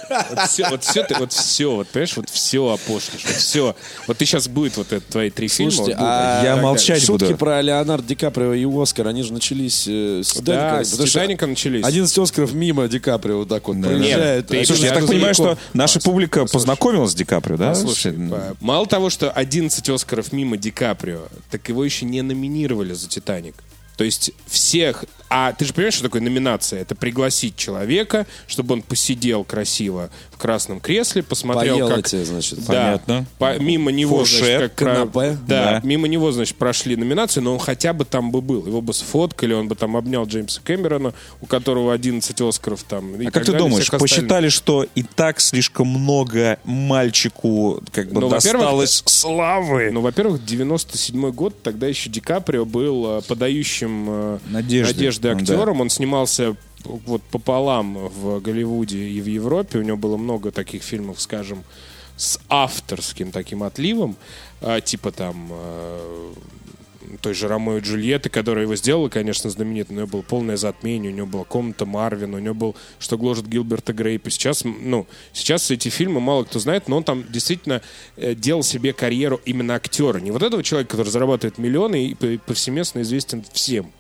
Вот все, вот все, ты, вот все, вот понимаешь, вот все опошлишь, вот все. Вот ты сейчас будет вот это твои три фильма. Слушайте, вот а Я молчать шутки буду. про Леонардо Ди Каприо и Оскар, они же начались э, с Да, Титаника. с потому что Титаника начались. 11 Оскаров мимо Ди Каприо вот так вот проезжает. ты- А Слушай, я так понимаю, что наша публика познакомилась с Ди Каприо, да? Слушай, Слушай, по- мало того, что 11 Оскаров мимо Ди Каприо, так его еще не номинировали за «Титаник». То есть всех... А ты же понимаешь, что такое номинация? Это пригласить человека, чтобы он посидел красиво красном кресле, посмотрел, Поел как... эти, значит. Да, Понятно. по- мимо него, Фуршет, значит, как про- канапе. Да, Да. мимо него, значит, прошли номинации, но он хотя бы там бы был. Его бы сфоткали, он бы там обнял Джеймса Кэмерона, у которого 11 Оскаров там. А как ты далее, думаешь, посчитали, что и так слишком много мальчику как бы Ну, досталось славы? Ну, во-первых, 97 год, тогда еще Ди Каприо был э, подающим э, Надежды. надежды Ну, актером. Он снимался вот пополам в Голливуде и в Европе. У него было много таких фильмов, скажем, с авторским таким отливом, а, типа там э, той же Ромео и Джульетты, которая его сделала, конечно, знаменитым. У него было полное затмение, у него была комната Марвина, у него был «Что гложет Гилберта Грейпа». Сейчас, ну, сейчас эти фильмы мало кто знает, но он там действительно э, делал себе карьеру именно актера. Не вот этого человека, который зарабатывает миллионы и повсеместно известен всем,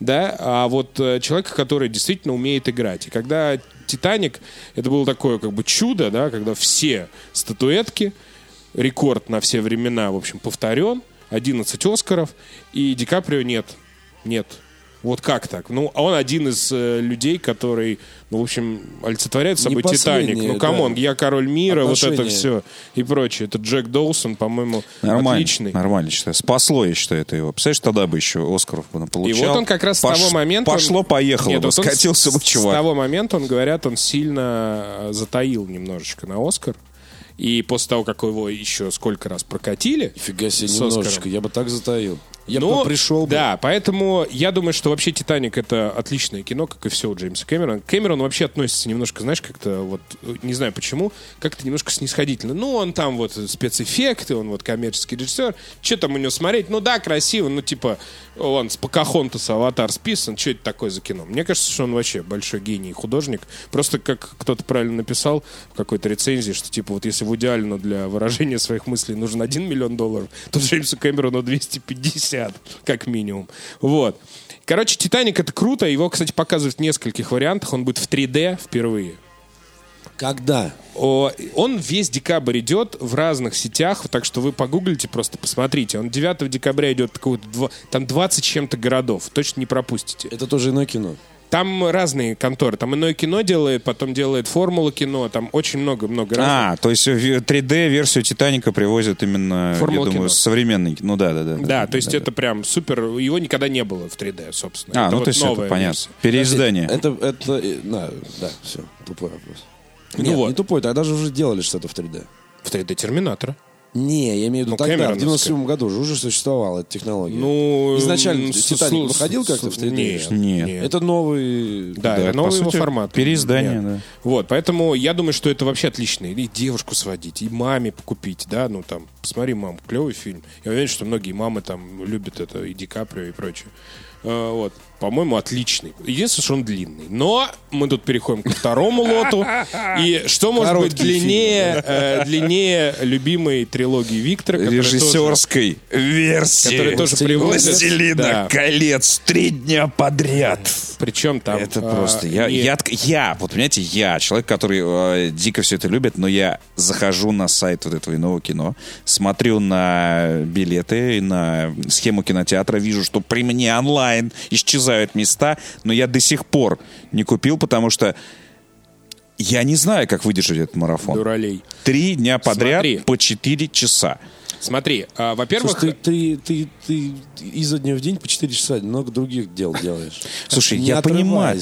да, а вот э, человека, который действительно умеет играть. И когда «Титаник», это было такое как бы чудо, да, когда все статуэтки, рекорд на все времена, в общем, повторен, 11 Оскаров, и Ди Каприо нет. Нет. Вот как так? Ну, а он один из э, людей, который, ну, в общем, олицетворяет собой Титаник. Ну, come on, да. я король мира, вот это Отношения. все и прочее. Это Джек Доусон, по-моему, Нормально, отличный. нормально считаю. Спасло, я считаю, это его. Представляешь, тогда бы еще Оскаров бы И получал. вот он как раз с Пош- того момента... Пошло-поехало Нет, бы, вот скатился с- бы С чувак. того момента, он, говорят, он сильно э, затаил немножечко на Оскар. И после того, как его еще сколько раз прокатили... Фига себе, немножечко. Оскаром, Я бы так затаил. Я бы пришел бы. Да, поэтому я думаю, что вообще «Титаник» — это отличное кино, как и все у Джеймса Кэмерона. Кэмерон вообще относится немножко, знаешь, как-то вот, не знаю почему, как-то немножко снисходительно. Ну, он там вот спецэффекты, он вот коммерческий режиссер. Что там у него смотреть? Ну да, красиво, ну типа он с Покахонтаса аватар списан. Что это такое за кино? Мне кажется, что он вообще большой гений и художник. Просто как кто-то правильно написал в какой-то рецензии, что типа вот если в идеально для выражения своих мыслей нужен 1 миллион долларов, то Джеймсу Кэмерону 250, как минимум. Вот. Короче, «Титаник» — это круто. Его, кстати, показывают в нескольких вариантах. Он будет в 3D впервые. Когда? О, Он весь декабрь идет в разных сетях, так что вы погуглите, просто посмотрите. Он 9 декабря идет, там 20 с чем-то городов, точно не пропустите. Это тоже иное кино. Там разные конторы, там иное кино делает, потом делает формула кино, там очень много-много разных. А, то есть в- 3D-версию Титаника привозят именно, Формула я думаю, кино. современный. Ну да, да, да. Да, то есть это прям супер. Его никогда не было в 3D, собственно. А, это ну вот то есть это понятно. версия. Переиздание. Это, это, э, да, да, все, тупой вопрос. Ну Нет, вот. не тупой, тогда же уже делали что-то в 3D. В 3D Терминатора. Не, я имею в виду Ну, тогда, в Кэмероновская. 97 году же уже существовала эта технология. Ну, Изначально с- «Титаник» с- выходил как-то в 3D? Нет, Нет. нет. Это новый... Да, Да, это новый по его сути, формат. переиздание, Нет. да. Вот, поэтому я думаю, что это вообще отлично. И девушку сводить, и маме купить, да, ну там, посмотри, мам, клевый фильм. Я уверен, что многие мамы там любят это, и Ди Каприо, и прочее. Э, Вот, по-моему, отличный. Единственное, что он длинный. Но мы тут переходим ко второму лоту. И что может быть длиннее, э, длиннее любимой трилогии Виктора, которая тоже- Режиссерской версии. которая тоже приводит... «Властелина Да. колец» три дня подряд. Причем там... Это а, просто... Я, не- я, я, вот понимаете, я, человек, который э, дико все это любит, но я захожу на сайт вот этого иного кино, смотрю на билеты, на схему кинотеатра, вижу, что при мне онлайн исчезают места, но я до сих пор не купил, потому что я не знаю, как выдержать этот марафон. Дуралей. Три дня подряд Смотри. по четыре часа. Смотри, а, во-первых... Слушай, ты, ты, ты, ты изо дня в день по 4 часа много других дел делаешь. Слушай, я понимаю,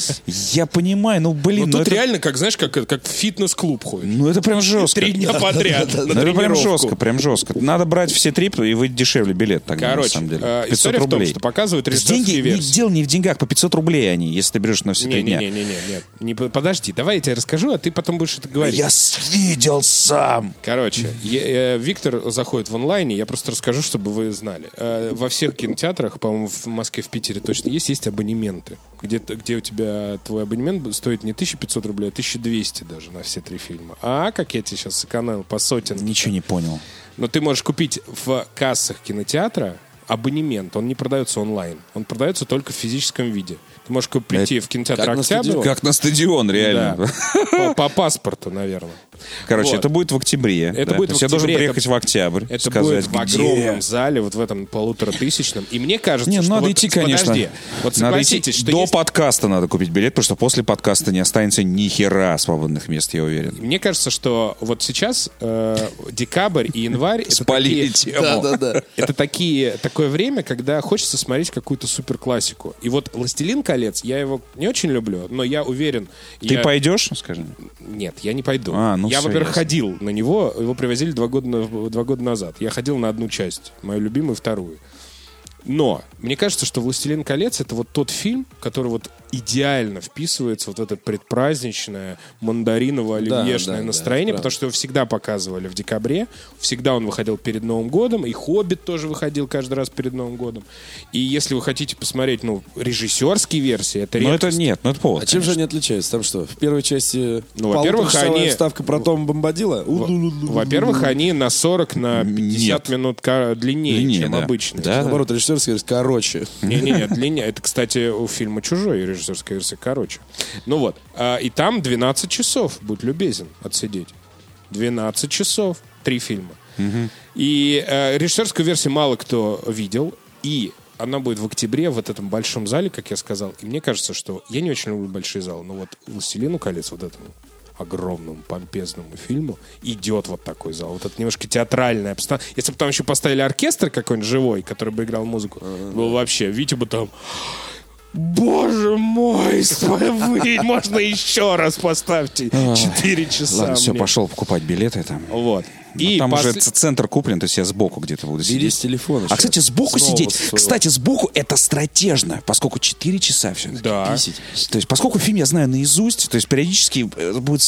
я понимаю, ну блин, Ну, ну, тут реально, как, знаешь, как, как в фитнес-клуб ходишь. ну это прям жестко. Три дня подряд Ну, это прям жестко, прям жестко. Надо брать все трипы, и выйдет дешевле билет тогда, на Короче, самом деле. 500 история в том, рублей. что показывают режиссерские деньги, не, версии. дело не в деньгах, по 500 рублей они, если ты берешь на все три дня. Не-не-не, нет. Не, по- подожди, давай я тебе расскажу, а ты потом будешь это говорить. Я видел сам. Короче, э, Виктор заходит в онлайне, я просто расскажу, чтобы вы знали. Э, Во всех кинотеатрах, по-моему, в Москве, в Питере точно есть, есть абонементы. Где, где у тебя твой абонемент стоит не 1500 рублей, а 1200 даже на все три фильма. А как я тебе сейчас сэкономил по сотен. Ничего не понял. Но ты можешь купить в кассах кинотеатра абонемент. Он не продается онлайн. Он продается только в физическом виде. Ты можешь прийти в кинотеатр как на «Октябрь». стадион. Как на стадион, реально. Да. По, по паспорту, наверное. Короче, Вот. это будет в октябре. Это да? будет То в есть я должен октябре, приехать это- в октябрь, Это сказать, будет в где. огромном зале, вот в этом полуторатысячном. И мне кажется, Не, что надо вот- идти, конечно. Подожди. Вот надо идти. что До есть- подкаста надо купить билет, потому что после подкаста не останется ни хера свободных мест, я уверен. Мне кажется, что вот сейчас э, декабрь и январь Спалили тему. Да-да-да. Это такие, такое время, когда хочется смотреть какую-то суперклассику. И вот «Властелин колец», я его не очень люблю, но я уверен... Ты я- пойдешь, скажи? Нет, я не пойду. А, ну я, во-первых, ясно. ходил на него, его привозили два года, два года назад. Я ходил на одну часть, мою любимую вторую. Но мне кажется, что «Властелин колец» — это вот тот фильм, который вот идеально вписывается вот в это предпраздничное мандариново-оливьешное да, да, настроение, это потому что его всегда показывали в декабре, всегда он выходил перед Новым годом, и «Хоббит» тоже выходил каждый раз перед Новым годом. И если вы хотите посмотреть, ну, режиссерские версии, это Ну это редкость. нет, ну это повод. А чем же они отличаются? Там что, в первой части Ну, во-первых, они- вставка про Тома Бомбадила? Во-первых, они на 40, на 50 Нет. минут длиннее, Длиннее, чем да. обычные. Да, да. Наоборот, режиссерская версия короче. Не-не-не, длиннее. Это, кстати, у фильма «Чужой» режиссерская версия короче. Ну вот. а, И там 12 часов, будь любезен, отсидеть. 12 часов. Три фильма. И э, режиссерскую версию мало кто видел. И она будет в октябре в вот этом большом зале, как я сказал. И мне кажется, что... Я не очень люблю большие залы, но вот «Властелину колец» вот этому огромному, помпезному фильму идет вот такой зал. Вот это немножко театральная обстановка. Если бы там еще поставили оркестр какой-нибудь живой, который бы играл музыку, было вообще, Витя бы там... Боже мой, вы, можно еще раз поставьте 4 часа. Ладно, все, мне». пошел покупать билеты там. Вот. И там уже после- ц- центр куплен, то есть я сбоку где-то буду Бери сидеть. с телефона А, сейчас. кстати, сбоку Снова сидеть, своего. кстати, сбоку это стратежно, поскольку 4 часа все-таки. Да. То есть, поскольку фильм я знаю наизусть, то есть периодически э, будет...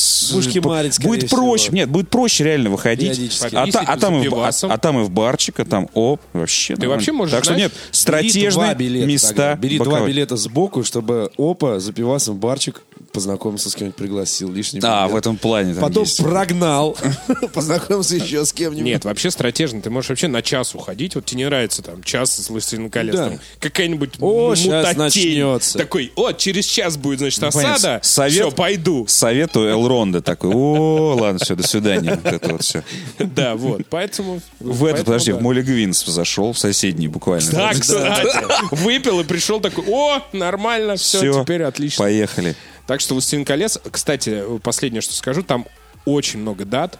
кемарить, скорее Будет проще, всего. нет, будет проще реально выходить. А, та- а там и в, а, а там и в барчик, а там, о, вообще Ты нормально. вообще можешь, Так что знаешь, нет, стратежные Бери места. тогда. Бери два билета сбоку, чтобы опа за пивасом в барчик познакомился с кем-нибудь, пригласил лишний А, билет. в этом плане там Потом есть. прогнал, познакомился еще с кем-нибудь. Нет, вообще стратежно. Ты можешь вообще на час уходить. Вот тебе не нравится там час с «Властелином колец». Да. там Какая-нибудь О, щас мутатень. начнется. Такой, о, через час будет, значит, Понятно. осада. Совет- Все, пойду. Советую Элронда такой, о, ладно, все, до свидания. Вот это вот все. Да, вот. Поэтому... В этот, подожди, в Молли Гвинс зашел, в соседний буквально. Так, кстати. Выпил и пришел такой, о, нормально, все, Все, теперь отлично. Поехали. Так что «Властелин колец», кстати, последнее, что скажу, там очень много дат.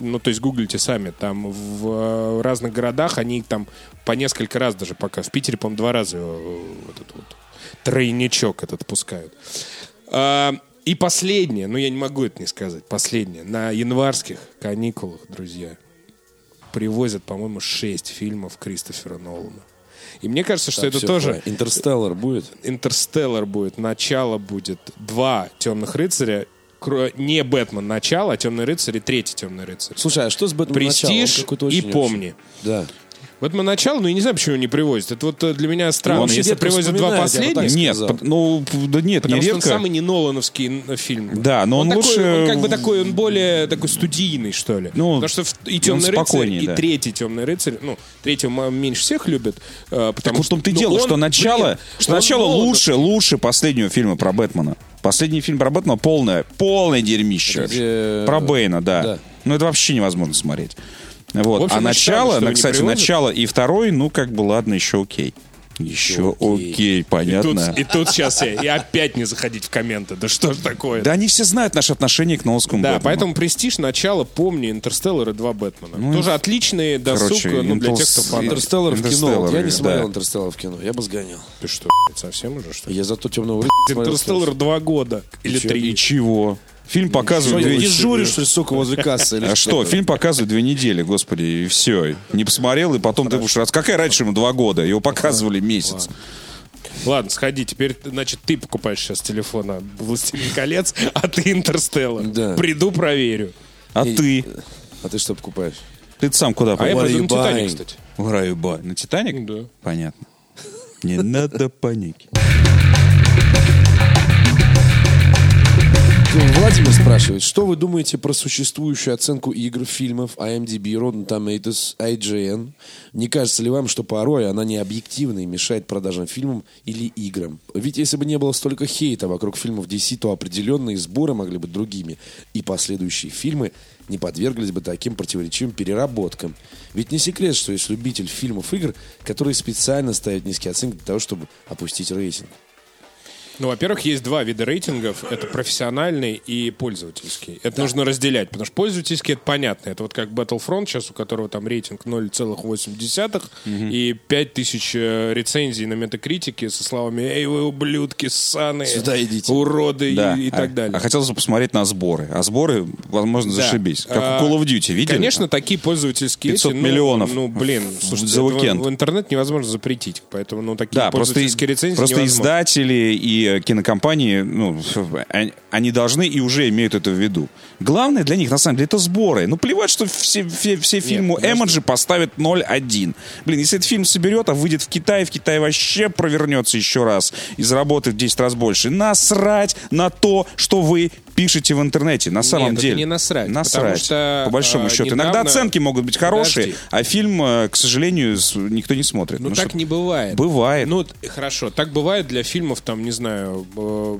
Ну, то есть гуглите сами. Там в э, разных городах они там по несколько раз даже пока. В Питере, по-моему, два раза э, этот вот тройничок этот пускают. А, И последнее, ну я не могу это не сказать, последнее. На январских каникулах, друзья, привозят, по-моему, шесть фильмов Кристофера Нолана. И мне кажется, что это Всё, тоже... Интерстеллар будет? Интерстеллар будет, начало будет, два темных рыцаря, не Бэтмен начало, а темный рыцарь и третий темный рыцарь. Слушай, а что с Бэтменом Престиж и помни. очень- Да. Бэтмен начало, ну я не знаю, почему не привозят. Это вот э, для меня странно. Он Если привозят два так последних, сказал. Нет, сказал. ну, да нет, потому не что редко. он самый не Нолановский н- фильм. Да, но он такой, лучше- он как бы такой, он более такой студийный, что ли. Ну, потому что и он темный рыцарь, спокойнее, и да. третий темный рыцарь, ну, третьего м- меньше всех любят. э, Так потому вот в том-то и ну, дело, он, что начало, блин, что он начало лучше, лучше последнего фильма про Бэтмена. Последний фильм про Бэтмена полное, полное дерьмище. Где- Про Бэйна, да. Да. Ну, это вообще невозможно смотреть. Вот. В общем, а начало, не кстати, привозят. начало и второй, ну, как бы, ладно, еще окей. Еще окей, Тут- понятно. и тут сейчас я, и опять не заходить в комменты. Да что ж такое? Да они все знают наше отношение к Ноланскому Да, Бэтмену. поэтому престиж, начало, помни, Интерстеллар и два Бэтмена. Тоже отличные досуг короче, ну, для тех, кто фанат. Интерстеллар в кино. Я не да. смотрел Интерстеллар в кино. Я бы сгонял. Ты что, блядь, совсем уже, что ли? Я зато темного. Интерстеллар два года или три. И чего? Фильм я две... дежурю, что ли, сука, возле кассы? А что, фильм показывает две недели, господи, и все. Не посмотрел, и потом ты будешь раз. Какая раньше ему два года? Его показывали месяц. Ладно, сходи, теперь, значит, ты покупаешь сейчас телефона «Властелин колец», а ты «Интерстеллар». Да. Приду, проверю. А ты? А ты что покупаешь? Ты сам куда А я поехал? What are пойду на «Титаник», кстати. В раю. На Титаник? Да. Понятно. Не надо паники. Владимир спрашивает, что вы думаете про существующую оценку игр, фильмов IMDb, Rotten Tomatoes, IGN? Не кажется ли вам, что порой она не объективна и мешает продажам фильмам или играм? Ведь если бы не было столько хейта вокруг фильмов DC, то определенные сборы могли быть другими, и последующие фильмы не подверглись бы таким противоречивым переработкам. Ведь не секрет, что есть любитель фильмов игр, которые специально ставят низкие оценки для того, чтобы опустить рейтинг. Ну, во-первых, есть два вида рейтингов. Это профессиональный и пользовательский. Это нужно разделять, потому что пользовательский это понятно. Это вот как Battlefront сейчас, у которого там рейтинг 0,8 и 5000 э, рецензий на метакритике со словами «Эй, вы ублюдки, ссаные, Сюда идите». уроды» и- Да. и, а, так далее. А хотелось бы посмотреть на сборы. А сборы, возможно, Да. зашибись. Как А, у Call of Duty, видели? Конечно, такие пользовательские 500 эти, ну, миллионов Ну, блин, слушайте, за в-. В, интернет невозможно запретить, поэтому, ну, такие Да, просто, пользовательские рецензии просто невозможно. издатели и э, кинокомпании, ну, они, должны и уже имеют это в виду. Главное для них, на самом деле, это сборы. Ну, плевать, что все, все, все фильмы подожди. Эмоджи поставят 0,1. Блин, если этот фильм соберет, а выйдет в Китай, в Китае вообще провернется еще раз и заработает в 10 раз больше. Насрать на то, что вы пишете в интернете. На самом Нет, деле. не насрать, Насрать. что, по большому а, счету. Иногда недавно- оценки могут быть хорошие, Подожди. а фильм, э, к сожалению, никто не смотрит. Ну, Ну, так что- не бывает. Бывает. Ну, хорошо, так бывает для фильмов, там, не знаю, э,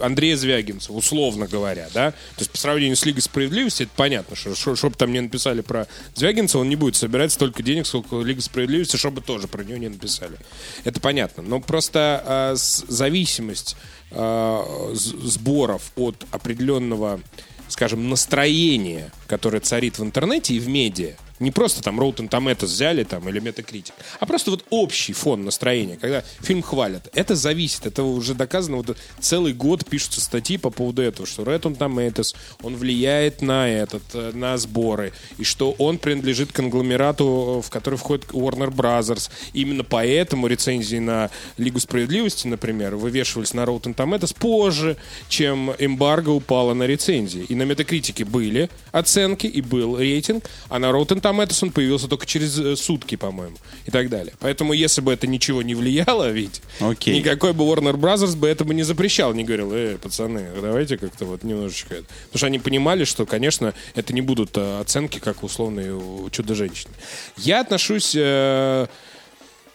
Андрея Звягинцева, условно говоря, да? То есть по сравнению с Лигой Справедливости, это понятно, что чтобы там не написали про Звягинцева, он не будет собирать столько денег, сколько Лига Справедливости, чтобы тоже про него не написали. Это понятно. Но просто э, зависимость э, сборов от определенного, скажем, настроения, которое царит в интернете и в медиа, не просто там Rotten Tomatoes взяли там или Metacritic, а просто вот общий фон настроения, когда фильм хвалят. Это зависит, это уже доказано. Вот целый год пишутся статьи по поводу этого, что Rotten Tomatoes, он влияет на этот, э, на сборы, и что он принадлежит конгломерату, в который входит Warner Brothers. Именно поэтому рецензии на Лигу Справедливости, например, вывешивались на Rotten Tomatoes позже, чем эмбарго упала на рецензии. И на Метакритике были оценки, и был рейтинг, а на Rotten Tomatoes он появился только через э, сутки, по-моему, и так далее. Поэтому, если бы это ничего не влияло, ведь Окей. никакой бы Warner Brothers бы этого не запрещал, не говорил, э, пацаны, давайте как-то вот немножечко... это». Потому что они понимали, что, конечно, это не будут э, оценки, как условные у Чудо-женщины. Я отношусь... э,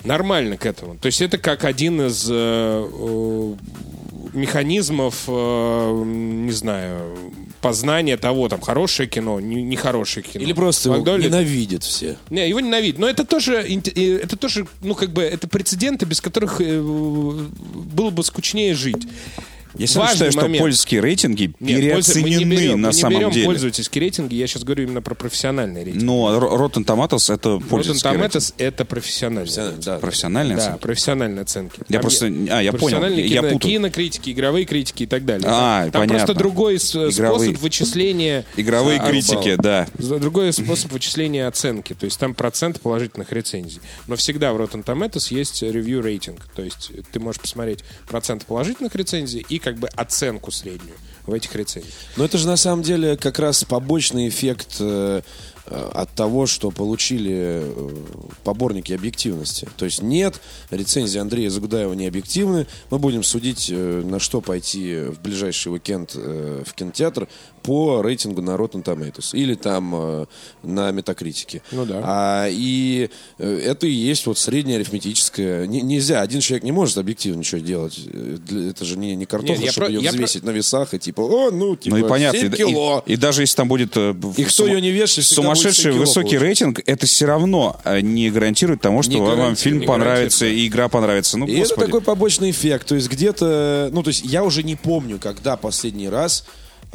нормально к этому. То есть это как один из э, э, механизмов, э, не знаю, познания того, там, хорошее кино, не- нехорошее кино. Или просто его Макдональд- ненавидят все. не, его ненавидят. Но это тоже, инте- э, это тоже, ну, как бы, это прецеденты, без которых э, было бы скучнее жить. Я считаю, что момент. польские рейтинги Нет, пользу- мы не переоценены берем- на мы не самом берем деле. пользовательские рейтинги, я сейчас говорю именно про профессиональные рейтинги. Но Rotten Tomatoes это Rotten пользовательский рейтинг. Tomatoes это профессиональные. Да. Профессиональные Да, оценки? профессиональные оценки. Я Там просто- а, я понял, я кино- путаю. кинокритики, игровые критики и так далее. А, там понятно. просто другой Игровые. способ вычисления... Игровые а, критики, да. Другой способ вычисления оценки. То есть там процент положительных рецензий. Но всегда в Rotten Tomatoes есть review рейтинг. То есть ты можешь посмотреть процент положительных рецензий и как бы оценку среднюю в этих рецензиях. Но это же на самом деле как раз побочный эффект э, э, от того, что получили э, поборники объективности. То есть нет, рецензии Андрея Загудаева не объективны. Мы будем судить, на что пойти в ближайший уикенд в кинотеатр по рейтингу на Rotten Tomatoes или там э, на Метакритике. Ну да. А, и э, это и есть вот среднее арифметическое. Не- нельзя, один человек не может объективно ничего делать. Э, Это же не, не картофель, Нет, чтобы про- ее я про- взвесить на весах и типа, о, ну, типа, Ну и понятно. 7 и- кило. И, и даже если там будет э, И кто сума- ее не вешает, будет сумасшедший 7 кило высокий получится. рейтинг, это все равно не гарантирует тому, что Не вам фильм не понравится и игра понравится. Ну, И господи. это такой побочный эффект. То есть где-то, ну, то есть я уже не помню, когда последний раз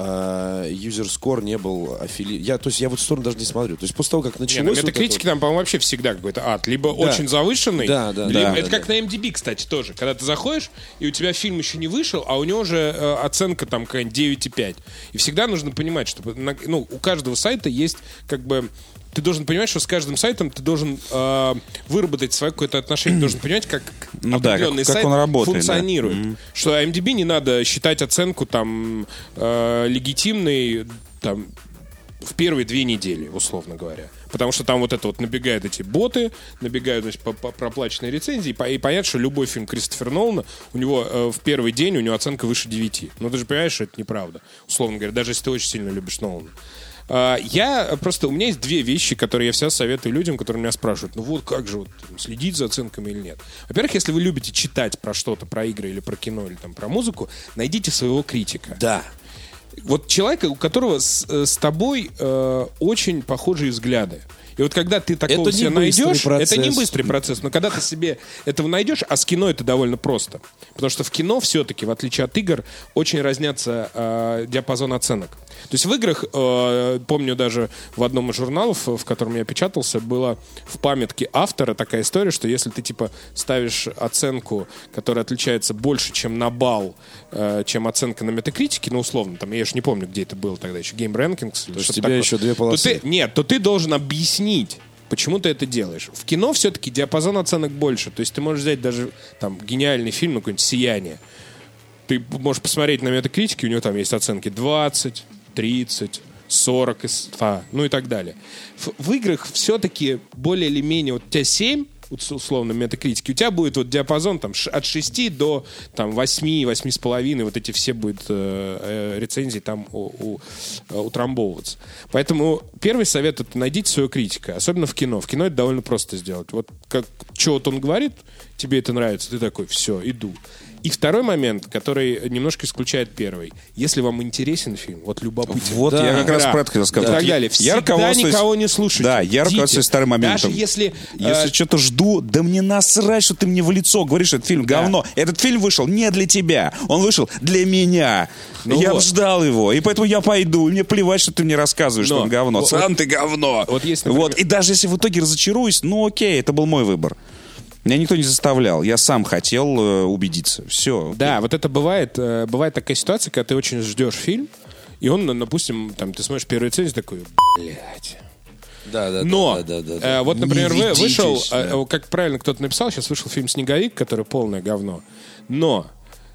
user score не был аффили... Я, то есть я в эту сторону даже не смотрю. То есть после того, как Не, началось... на вот это метакритике там, по-моему, вообще всегда какой-то ад. Либо очень завышенный, Да, да, либо да, это да, как да. на MDB, кстати, тоже. Когда ты заходишь, и у тебя фильм еще не вышел, а у него уже э, оценка там какая-нибудь 9,5. И всегда нужно понимать, что на- ну, у каждого сайта есть как бы ты должен понимать, что с каждым сайтом ты должен э, выработать свое какое-то отношение, ты должен понимать, как Ну да, определенный как- как сайт он работает, функционирует. Что MDB не надо считать оценку там э, легитимной, там в первые две недели, условно говоря. Потому что там вот это вот набегают эти боты, набегают значит, по- по- проплаченные рецензии, и по- и понятно, что любой фильм Кристофера Нолана, у него э, в первый день у него оценка выше 9. Но ты же понимаешь, что это неправда, условно говоря, даже если ты очень сильно любишь Нолана. А, Я просто, у меня есть две вещи, которые я всегда советую людям, которые меня спрашивают, ну вот как же вот следить за оценками или нет. Во-первых, если вы любите читать про что-то, про игры или про кино, или там про музыку, найдите своего критика. Да. Вот человека, у которого с, э, с тобой э, очень похожие взгляды. И вот когда ты такого Это себе найдешь, процесс. это не быстрый процесс, но когда ты себе этого найдешь, а с кино это довольно просто. Потому что в кино все-таки, в отличие от игр, очень разнятся э, диапазон оценок. То есть в играх, э, помню даже в одном из журналов, в котором я печатался, было в памятке автора такая история, что если ты типа ставишь оценку, которая отличается больше, чем на балл, э, чем оценка на метакритике, ну условно, там я же не помню, где это было тогда еще, Game Rankings. или есть у тебя такое, еще две то полосы. ты- нет, то ты должен объяснить, почему ты это делаешь. В кино все-таки диапазон оценок больше. То есть ты можешь взять даже там гениальный фильм, ну, какое-нибудь «Сияние». Ты можешь посмотреть на метакритике, у него там есть оценки 20, 30, 40, из 100, ну и так далее. В, в играх все-таки более или менее, вот у тебя 7, вот с- условно, метакритики, у тебя будет вот диапазон там, от 6 до там, 8, 8,5, вот эти все будут э, э, рецензии там у- у- э, утрамбовываться. Поэтому первый совет — это найдите своего критика, особенно в кино. В кино это довольно просто сделать. Вот как что вот он говорит, тебе это нравится, ты такой, все, иду. И второй момент, который немножко исключает первый. Если вам интересен фильм, вот любопытен. Вот Да. я как раз игра про это хотел сказать. И так далее. я Всегда руководствуюсь- никого не слушайте. Да, я руководствуюсь старым моментом. Даже если... Если э, что-то жду, да мне насрать, что ты мне в лицо говоришь, этот фильм Да. говно. Этот фильм вышел не для тебя, он вышел для меня. Ну я вот. ждал его, и поэтому я пойду. Мне плевать, что ты мне рассказываешь, Но что он говно. вот- Сам ты говно. вот есть, например- Вот, И даже если в итоге разочаруюсь, ну окей, это был мой выбор. Меня никто не заставлял. Я сам хотел э, убедиться. Все. Да, вот это бывает. э, Бывает такая ситуация, когда ты очень ждешь фильм, и он, ну, допустим, там, ты смотришь первую рецензию, такой, блядь. Да, да, Но, да, да, да, э, вот, например, вы- вышел, ведитесь, э, да. как правильно кто-то написал, сейчас вышел фильм «Снеговик», который полное говно. Но,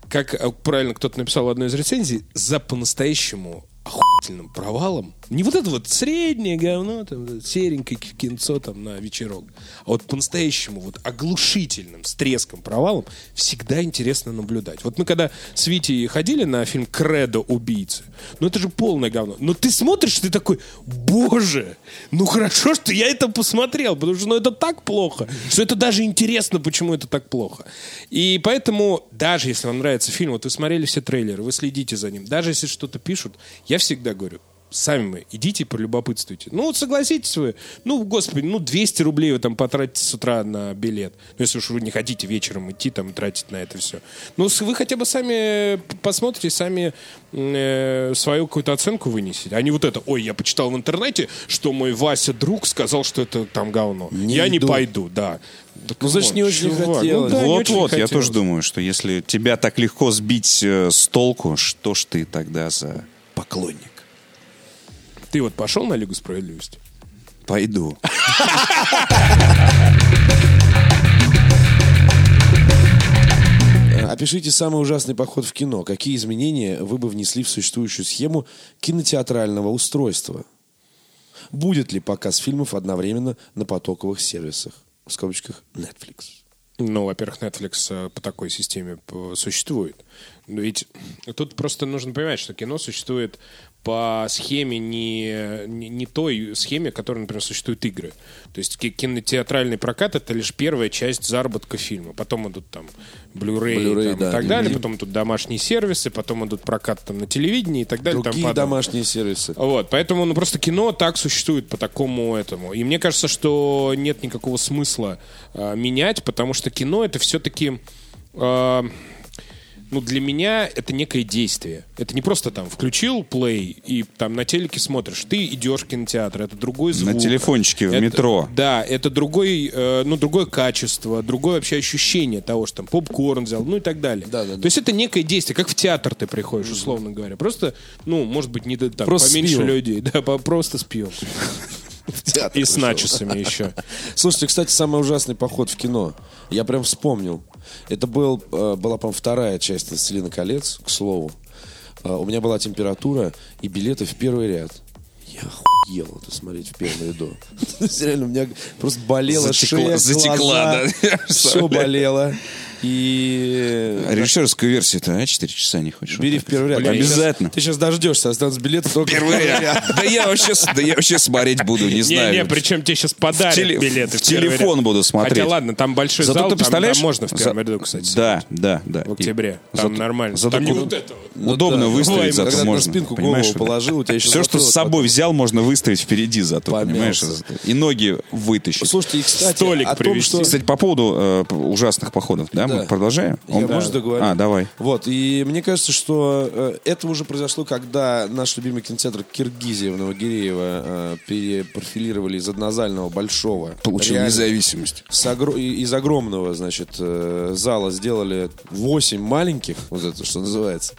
как э, правильно кто-то написал в одной из рецензий, за по-настоящему охуительным провалом, не вот это вот среднее говно, там, серенькое ки- кинцо там на вечерок, а вот по-настоящему вот оглушительным, с треском провалом всегда интересно наблюдать. Вот мы когда с Витей ходили на фильм «Кредо убийцы», ну это же полное говно. Но ты смотришь, ты такой, боже, ну хорошо, что я это посмотрел, потому что ну, это так плохо, что это даже интересно, почему это так плохо. И поэтому, даже если вам нравится фильм, вот вы смотрели все трейлеры, вы следите за ним, даже если что-то пишут, я всегда говорю, сами вы идите и полюбопытствуйте. Ну, вот согласитесь вы, ну, господи, ну, 200 рублей вы там потратите с утра на билет. Ну, если уж вы не хотите вечером идти там и тратить на это все. Ну, вы хотя бы сами посмотрите, сами э, свою какую-то оценку вынесете. А не вот это, ой, я почитал в интернете, что мой Вася друг сказал, что это там говно. Не я не иду. пойду, да. Так Ну, значит, вот, не очень чувак, хотелось. ну да, не очень Вот-вот, я хотелось. тоже думаю, что если тебя так легко сбить э, с толку, что ж ты тогда за поклонник? Ты вот пошел на Лигу Справедливости? Пойду. Э, Опишите самый ужасный поход в кино. Какие изменения вы бы внесли в существующую схему кинотеатрального устройства? Будет ли показ фильмов одновременно на потоковых сервисах? В скобочках Netflix. Ну, во-первых, Netflix э, по такой системе п- существует. Ведь тут просто нужно понимать, что кино существует по схеме не, не, не той схеме, которая, например, существуют игры. То есть ки- кинотеатральный прокат — это лишь первая часть заработка фильма. Потом идут там Blu-ray, Blu-ray, там, да, и так далее. Потом идут домашние сервисы, потом идут прокат там, на телевидении и так далее. Другие там домашние сервисы. вот, поэтому, ну, просто кино так существует по такому этому. И мне кажется, что нет никакого смысла э, менять, потому что кино это все-таки, э, ну, для меня это некое действие. Это не просто там включил плей и там на телеке смотришь. Ты идешь в кинотеатр, это другой звук. телефончике в Это- метро. Да, это другой, э, ну, другое качество, другое вообще ощущение того, что там попкорн взял, ну и так далее. Да, да, да. То есть это некое действие, как в театр ты приходишь, условно говоря. Просто, ну, может быть, не там, Просто поменьше пивом. людей, да, по- просто с пивом. В театр И с пришел. начесами еще. Слушайте, кстати, самый ужасный поход в кино. Я прям вспомнил. Это был, э, была, по-моему, вторая часть «Властелина колец», к слову. Э, У меня была температура и билеты в первый ряд. Я ел это смотреть в первом ряду. Реально, у меня просто болела шея, затекла, да. все болело. И Режиссерскую версию-то, а? 4 часа не хочешь? бери Вот в первый ряд. так. Обязательно. Ты сейчас дождешься, останутся билеты только Первый ряд. Да я вообще, да я вообще смотреть буду, не знаю. Не-не, причем тебе сейчас подарят билеты. в телефон буду смотреть. Хотя ладно, там большой зал, там- можно в первом ряду, кстати. Да, да, да. В октябре. Там нормально. Там не вот это удобно выставить, зато можно. спинку голову положил, у тебя еще Все, что с собой взял, можно выставить впереди зато, понимаешь? И ноги вытащить. Слушайте, и, кстати, Столик о том, привезти. что... Кстати, по поводу э, ужасных походов, да, мы Да. продолжаем? Я, Он- может, договорю? А, давай. Вот, и мне кажется, что э, это уже произошло, когда наш любимый кинотеатр Киргизия в Новогиреево э, перепрофилировали из однозального большого. реально, независимость. с и- из огромного, значит, э, зала сделали 8 маленьких, вот это что называется.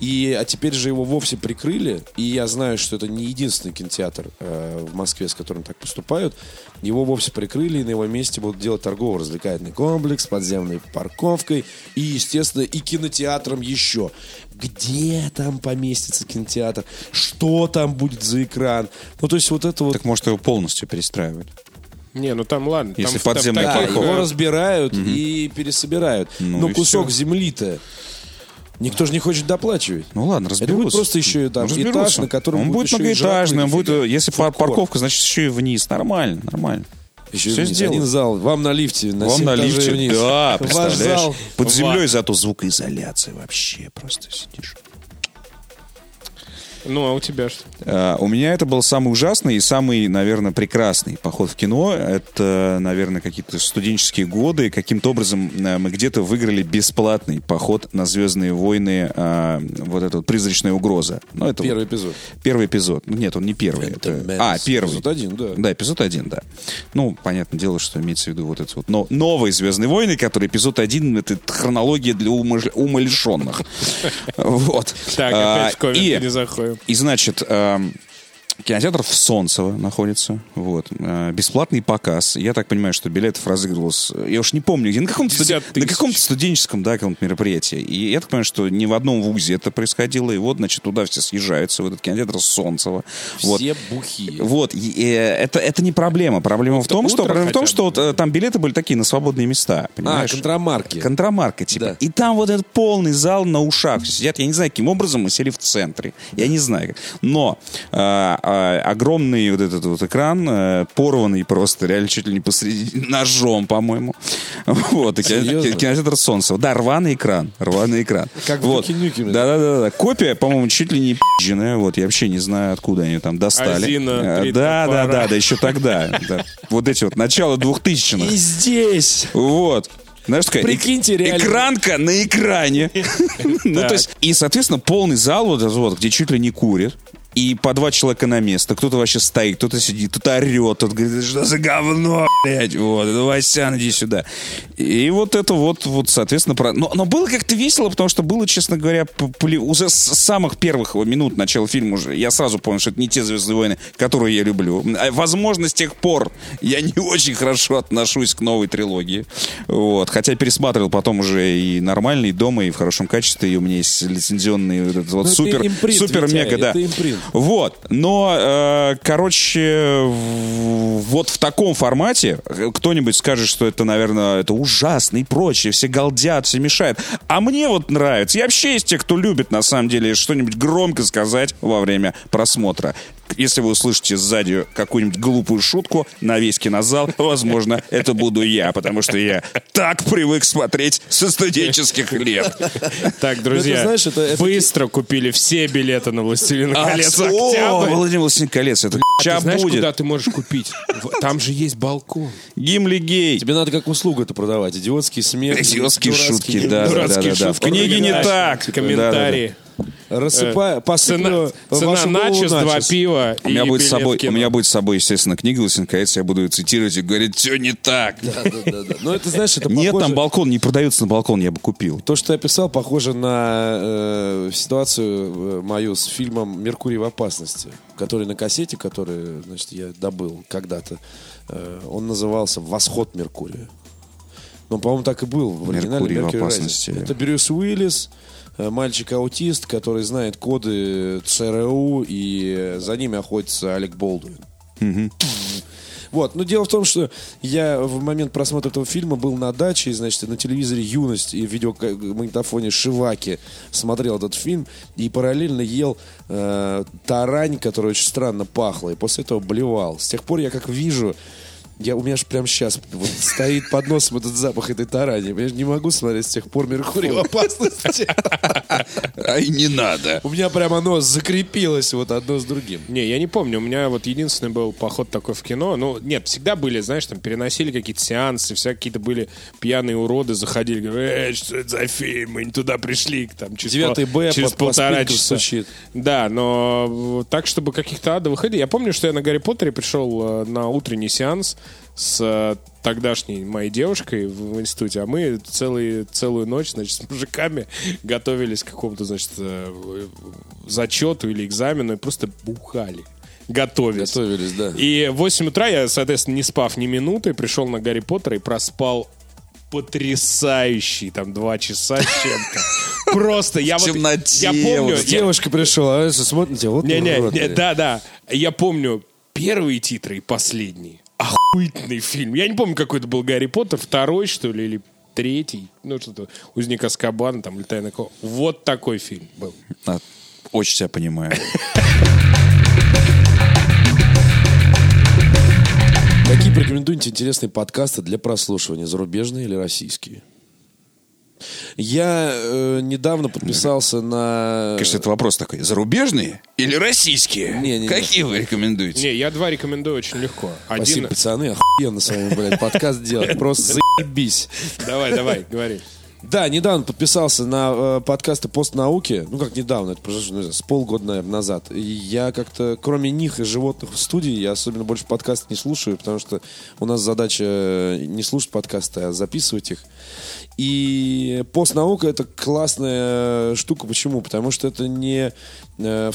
И, а теперь же его вовсе прикрыли, и я знаю, что это не единственный кинотеатр э, в Москве, с которым так поступают. Его вовсе прикрыли, и на его месте будут делать торгово-развлекательный комплекс с подземной парковкой и, естественно, и кинотеатром еще. Где там поместится кинотеатр? Что там будет за экран? Ну, то есть вот это вот... Так может его полностью перестраивать. Не, ну там ладно. Если там подземная в Да, таких, его разбирают и пересобирают. Ну Но и кусок всё. земли-то никто же не хочет доплачивать. Ну ладно, Это разберутся. будет просто еще там Ну, этаж, разберутся. на котором Он будет и многоэтажный, он будет, э, если Фудкорт. парковка, значит, еще и вниз. Нормально, нормально. Еще Всё вниз. сделано. Один зал. Вам на лифте. На Вам на лифте. вниз. Да, Ваш представляешь? зал. Под землей зато звукоизоляция вообще просто сидишь. Ну, а у тебя что? А, У меня это был самый ужасный и самый, наверное, прекрасный поход в кино. Это, наверное, какие-то студенческие годы. Каким-то образом э, мы где-то выиграли бесплатный поход на «Звездные войны», а, вот эта вот «Призрачная угроза». Ну, это Первый вот эпизод. Первый эпизод. Ну, Нет, он не первый. Это-. А, первый. Эпизод один, да. Да, эпизод один, да. Ну, понятное дело, что имеется в виду вот это вот. Но новые «Звездные войны», который эпизод один, это хронология для умалишенных. Вот. Так, А, опять в комменты и- не заходим. И, значит, эм, кинотеатр в Солнцево находится. Вот. Э, Бесплатный показ. Я так понимаю, что билетов разыгрывалось... Я уж не помню, где. На каком-то, студи- 50 на каком-то студенческом, да, каком-то мероприятии. И я так понимаю, что ни в одном вузе это происходило. И вот, значит, туда все съезжаются, в этот кинотеатр Солнцево. Вот. Все бухие. Вот, и, э, это, это не проблема. Проблема в том, что, проблема в том, что вот, э, там билеты были такие на свободные места. А, Понимаешь? контрамарки. Контрамарка, типа. Да. И там вот этот полный зал на ушах сидят. Я не знаю, каким образом мы сели в центре. Я не знаю. Но а, а, огромный вот этот вот экран, э, порванный просто, реально чуть ли не посреди ножом, по-моему. Вот, и кино- Серьезно? кинотеатр Солнцева. Да, рваный экран. Рваный экран. Как вот. Да-да-да. Копия, по-моему, чуть ли не пизженная. Вот, я вообще не знаю, откуда они там достали. Азина, Э, Да, еще тогда. Да. Вот эти вот, начало двухтысячных. И здесь. Вот. Знаешь, такая Прикиньте, эк- реально. экранка на экране. Ну, то есть, и, соответственно, полный зал, вот, этот вот, где чуть ли не курит. И по два человека на место. Кто-то вообще стоит, кто-то сидит, кто-то орет, кто-то говорит, что за говно, блядь, вот, Васян, иди сюда. И вот это вот, вот соответственно, про... но, но было как-то весело, потому что было, честно говоря, пли- уже с самых первых минут начала фильма уже, я сразу понял, что это не те «Звездные войны», которые я люблю. А, Возможно, с тех пор я не очень хорошо отношусь к новой трилогии. Вот. Хотя пересматривал потом уже и нормально, и дома, и в хорошем качестве, и у меня есть лицензионный вот этот вот Ну, это супер, импринт, супер Витя, мега, да. это импринт. Вот. Но, э, короче, вот в таком формате э, кто-нибудь скажет, что это, наверное, это ужасно и прочее, все галдят, все мешают. А мне вот нравится. Я вообще из тех, кто любит, на самом деле, что-нибудь громко сказать во время просмотра. Если вы услышите сзади какую-нибудь глупую шутку на весь кинозал, возможно, это буду я, потому что я так привык смотреть со студенческих лет. Так, друзья, Ну, это, знаешь, это- это- быстро купили все билеты на «Властелин колец» А, о, октябрь. Владимир Властелин колец, это А ща ты знаешь, будет. куда ты можешь купить? Там же есть балкон. Гимли гей. Тебе надо как услугу это продавать. Идиотский смех. Идиотские дурацкие шутки, да, да, да, Дурацкие да, да. В шутки. книге не так. Комментарии. Цена, посыплю цена голову начос, два пива У меня, и будет с собой, в у меня будет с собой, естественно, книга Властелин колец, я буду ее цитировать и говорить, все не так. Да, да, да, да. Но это, знаешь, это Нет, там балкон, не продается на балкон, я бы купил. То, что ты описал, похоже на э, ситуацию э, мою с фильмом «Меркурий в опасности», который на кассете, который, значит, я добыл когда-то, э, он назывался «Восход Меркурия». Ну, по-моему, так и был в оригинале Меркурий в «Меркьюри опасности». Райзинг». Это Брюс Уиллис, э, мальчик-аутист, который знает коды ЦРУ, и э, за ними охотится Алек Болдуин. Вот, но дело в том, что я в момент просмотра этого фильма был на даче, и, значит, на телевизоре «Юность» и в видеомагнитофоне «Шиваки» смотрел этот фильм, и параллельно ел э, тарань, которая очень странно пахла, и после этого блевал. С тех пор я как вижу... Я, у меня же прямо сейчас вот стоит под носом этот запах этой тарани. Я не могу смотреть с тех пор «Меркурий в опасности». А и не надо. У меня прямо оно закрепилось вот одно с другим. Не, я не помню. У меня вот единственный был поход такой в кино. Ну, нет, всегда были, знаешь, там переносили какие-то сеансы, всякие какие-то были пьяные уроды, заходили, говорят, «Эй, что это за фильм? Мы не туда пришли. Там, через, Девятый Б через полтора часа. стучит. Да, но так, чтобы каких-то адовых идей. Я помню, что я на Гарри Поттере пришел э, на утренний сеанс с э, тогдашней моей девушкой в, в институте, а мы целый, целую ночь, значит, с мужиками готовились к какому-то, значит, э, зачету или экзамену и просто бухали. Готовились. Готовились, да. И в 8 утра я, соответственно, не спав ни минуты, пришел на Гарри Поттера и проспал потрясающий, там, два часа с чем-то. Просто я вот... Я помню... Девушка пришла, а смотрит на тебя, вот не-не, урод, не, блин. да, да. Я помню первые титры и последние. Охуительный фильм. Я не помню, какой это был Гарри Поттер, второй, что ли, или третий. Ну, что-то Узник Аскабана, там, или Тайна Ко- Вот такой фильм был. А, Очень тебя понимаю. Какие порекомендуете интересные подкасты для прослушивания, зарубежные или российские? Я э, недавно подписался на... Конечно, это вопрос такой. Зарубежные или российские? Не-не-не. Какие вы рекомендуете? Не, я два рекомендую очень легко. Спасибо, Один... пацаны, охуенно с вами, блядь, подкаст делать. Просто заебись. Давай, давай, говори. Да, недавно подписался на э, подкасты постнауки. Ну, как недавно, это произошло, знаю, с полгода, наверное, назад. И я как-то, кроме них и животных в студии, я особенно больше подкастов не слушаю, потому что у нас задача э, не слушать подкасты, а записывать их. И постнаука это классная штука. Почему? Потому что это не э,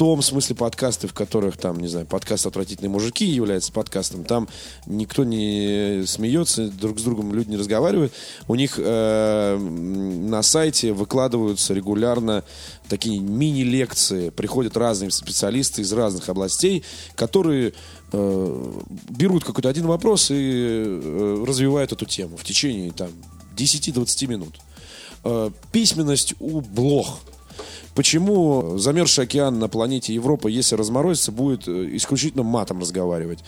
том смысле подкасты, в которых там, не знаю, подкаст «Отвратительные мужики» является подкастом. Там никто не смеется, друг с другом люди не разговаривают. У них э, на сайте выкладываются регулярно такие мини-лекции. Приходят разные специалисты из разных областей, которые э, берут какой-то один вопрос и э, развивают эту тему в течение там 10-20 минут. Э, письменность у блох. Почему замерзший океан на планете Европа, если разморозится, будет э, исключительно матом разговаривать?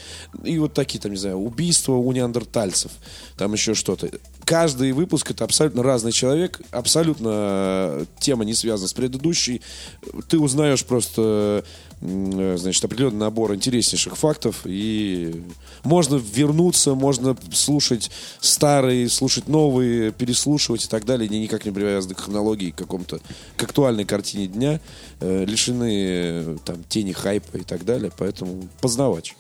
И вот такие, там, не знаю, убийства у неандертальцев, там еще что-то. Каждый выпуск это абсолютно разный человек, абсолютно э, тема не связана с предыдущей. Ты узнаешь просто значит, определенный набор интереснейших фактов, и можно вернуться, можно слушать старые, слушать новые, переслушивать и так далее, не никак не привязаны к хронологии, к какому-то, к актуальной картине дня, э, лишены э, там тени хайпа и так далее, поэтому познавач.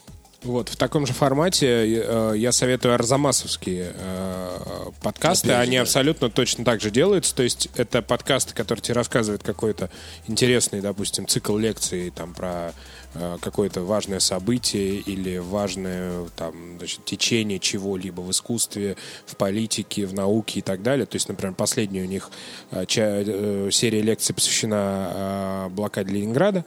Вот, в таком же формате э, я советую арзамасовские э, подкасты. Опять Они да. абсолютно точно так же делаются. То есть это подкасты, которые тебе рассказывают какой-то интересный, допустим, цикл лекций там, про э, какое-то важное событие или важное там, значит, течение чего-либо в искусстве, в политике, в науке и так далее. То есть, например, последняя у них э, ча- э, серия лекций посвящена э, блокаде Ленинграда.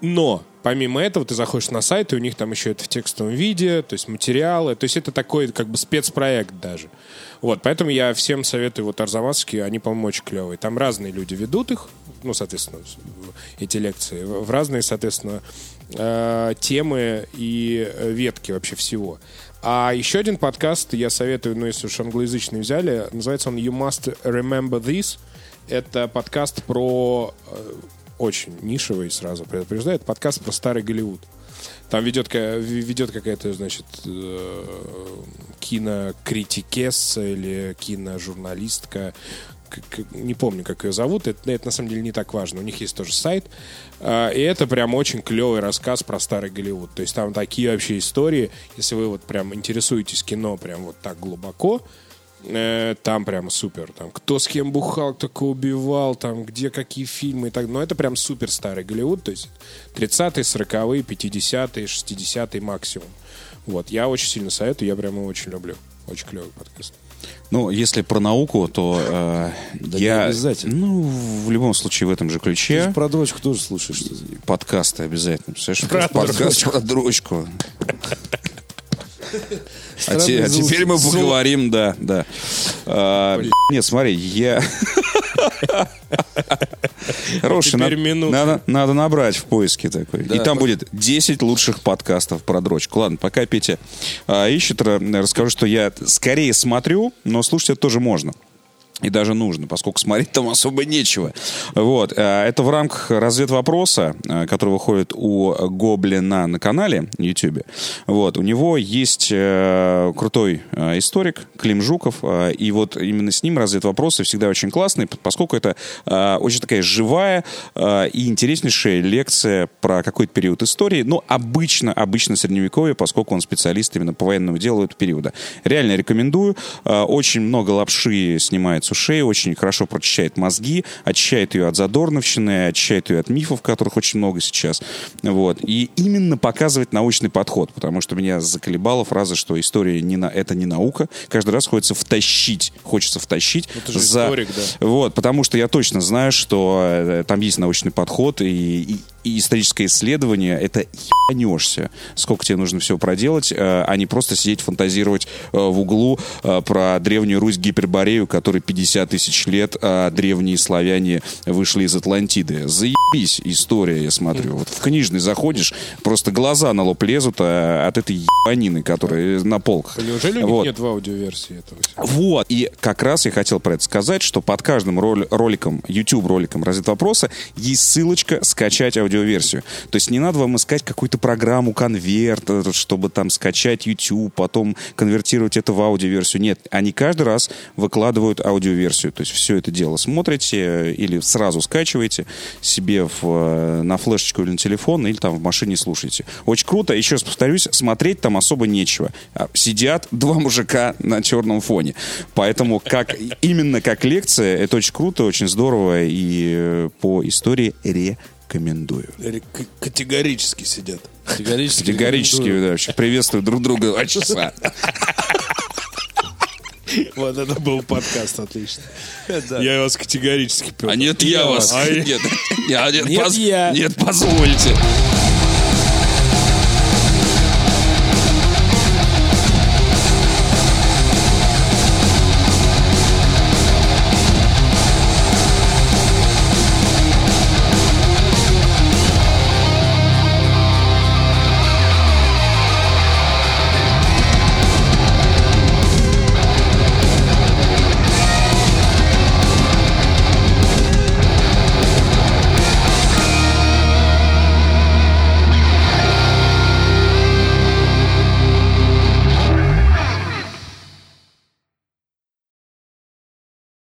Но помимо этого ты заходишь на сайт, и у них там еще это в текстовом виде, то есть материалы, то есть это такой как бы спецпроект даже. Вот, поэтому я всем советую вот Арзамасские, они, по-моему, очень клевые. Там разные люди ведут их, ну, соответственно, эти лекции, в в разные, соответственно, э, темы и э, ветки вообще всего. А еще один подкаст я советую, ну, если уж англоязычный взяли, называется он You Must Remember This. Это подкаст про э, очень нишевый, сразу предупреждаю, это подкаст про старый Голливуд. Там ведет, ведет какая-то, значит, э, кинокритикесса или киножурналистка. Не помню, как ее зовут. Это, это на самом деле не так важно. У них есть тоже сайт. А, И это прям очень клевый рассказ про старый Голливуд. То есть там такие вообще истории. Если вы вот прям интересуетесь кино прям вот так глубоко, Э, там прям супер. Там, кто с кем бухал, кто кого убивал, там, где какие фильмы и так. Но это прям супер старый Голливуд. То есть 30-е, 40-е, 50-е, 60-е максимум. Вот. Я очень сильно советую, я прям его очень люблю. Очень клевый подкаст. Ну, если про науку, то э, Да не я... обязательно. Ну, в любом случае в этом же Ты ключе. же про дрочку тоже слушаешь. Подкасты обязательно. Представляешь, Про подкаст про дрочку. А, те- а теперь мы поговорим, да, да. А, нет, смотри, я... Хороший, надо, надо, надо набрать в поиске такой. И там будет 10 лучших подкастов про дрочку. Ладно, пока Петя а, ищет, ра- расскажу, что я скорее смотрю, но слушать это тоже можно. И даже нужно, поскольку смотреть там особо нечего. Вот. э, Это в рамках разведвопроса, э, который выходит у Гоблина на канале YouTube. Вот. У него есть э, крутой историк Клим Жуков. И вот именно с ним разведвопросы всегда очень классные, поскольку это очень такая живая и интереснейшая лекция про какой-то период истории. Но обычно, обычно средневековье, поскольку он специалист именно по военному делу этого периода. Реально рекомендую. Очень много лапши снимает с ушей, очень хорошо прочищает мозги, очищает ее от задорновщины, очищает ее от мифов, которых очень много сейчас. Вот. И именно показывает научный подход, потому что меня заколебала фраза, что история не на, это не наука. Каждый раз хочется втащить, хочется втащить. Ну, ты же историк, да. Вот, потому что я точно знаю, что э, там есть научный подход и, и- и историческое исследование. Это ебанешься. Сколько тебе нужно всего проделать, э, а не просто сидеть фантазировать э, в углу э, про древнюю Русь Гиперборею, которой 50 тысяч лет, а древние славяне вышли из Атлантиды. Заебись история, я смотрю. Вот в книжный заходишь, просто глаза на лоб лезут а, от этой ебанины, которая на полках. Неужели у них Вот. нет в аудиоверсии этого? Вот. И как раз я хотел про это сказать, что под каждым роликом, YouTube-роликом «Развед вопроса» есть ссылочка «Скачать аудиоверсию». То есть не надо вам искать какую-то программу конверт, э, чтобы там скачать YouTube, потом конвертировать это в аудиоверсию. Нет, они каждый раз выкладывают аудиоверсию. То есть все это дело смотрите э, или сразу скачиваете себе в, э, на флешечку или на телефон, или там в машине слушаете. Очень круто. Еще раз повторюсь, смотреть там особо нечего. А, Сидят два мужика на черном фоне. Поэтому как, именно как лекция, это очень круто, очень здорово и по истории рекомендую. Или к- Категорически сидят. Категорически. Категорически, да, вообще приветствую друг друга два часа. Вот это был подкаст, отлично. Я вас категорически А нет, я вас. А я- Нет, нет, Нет, поз- я. Нет, позвольте.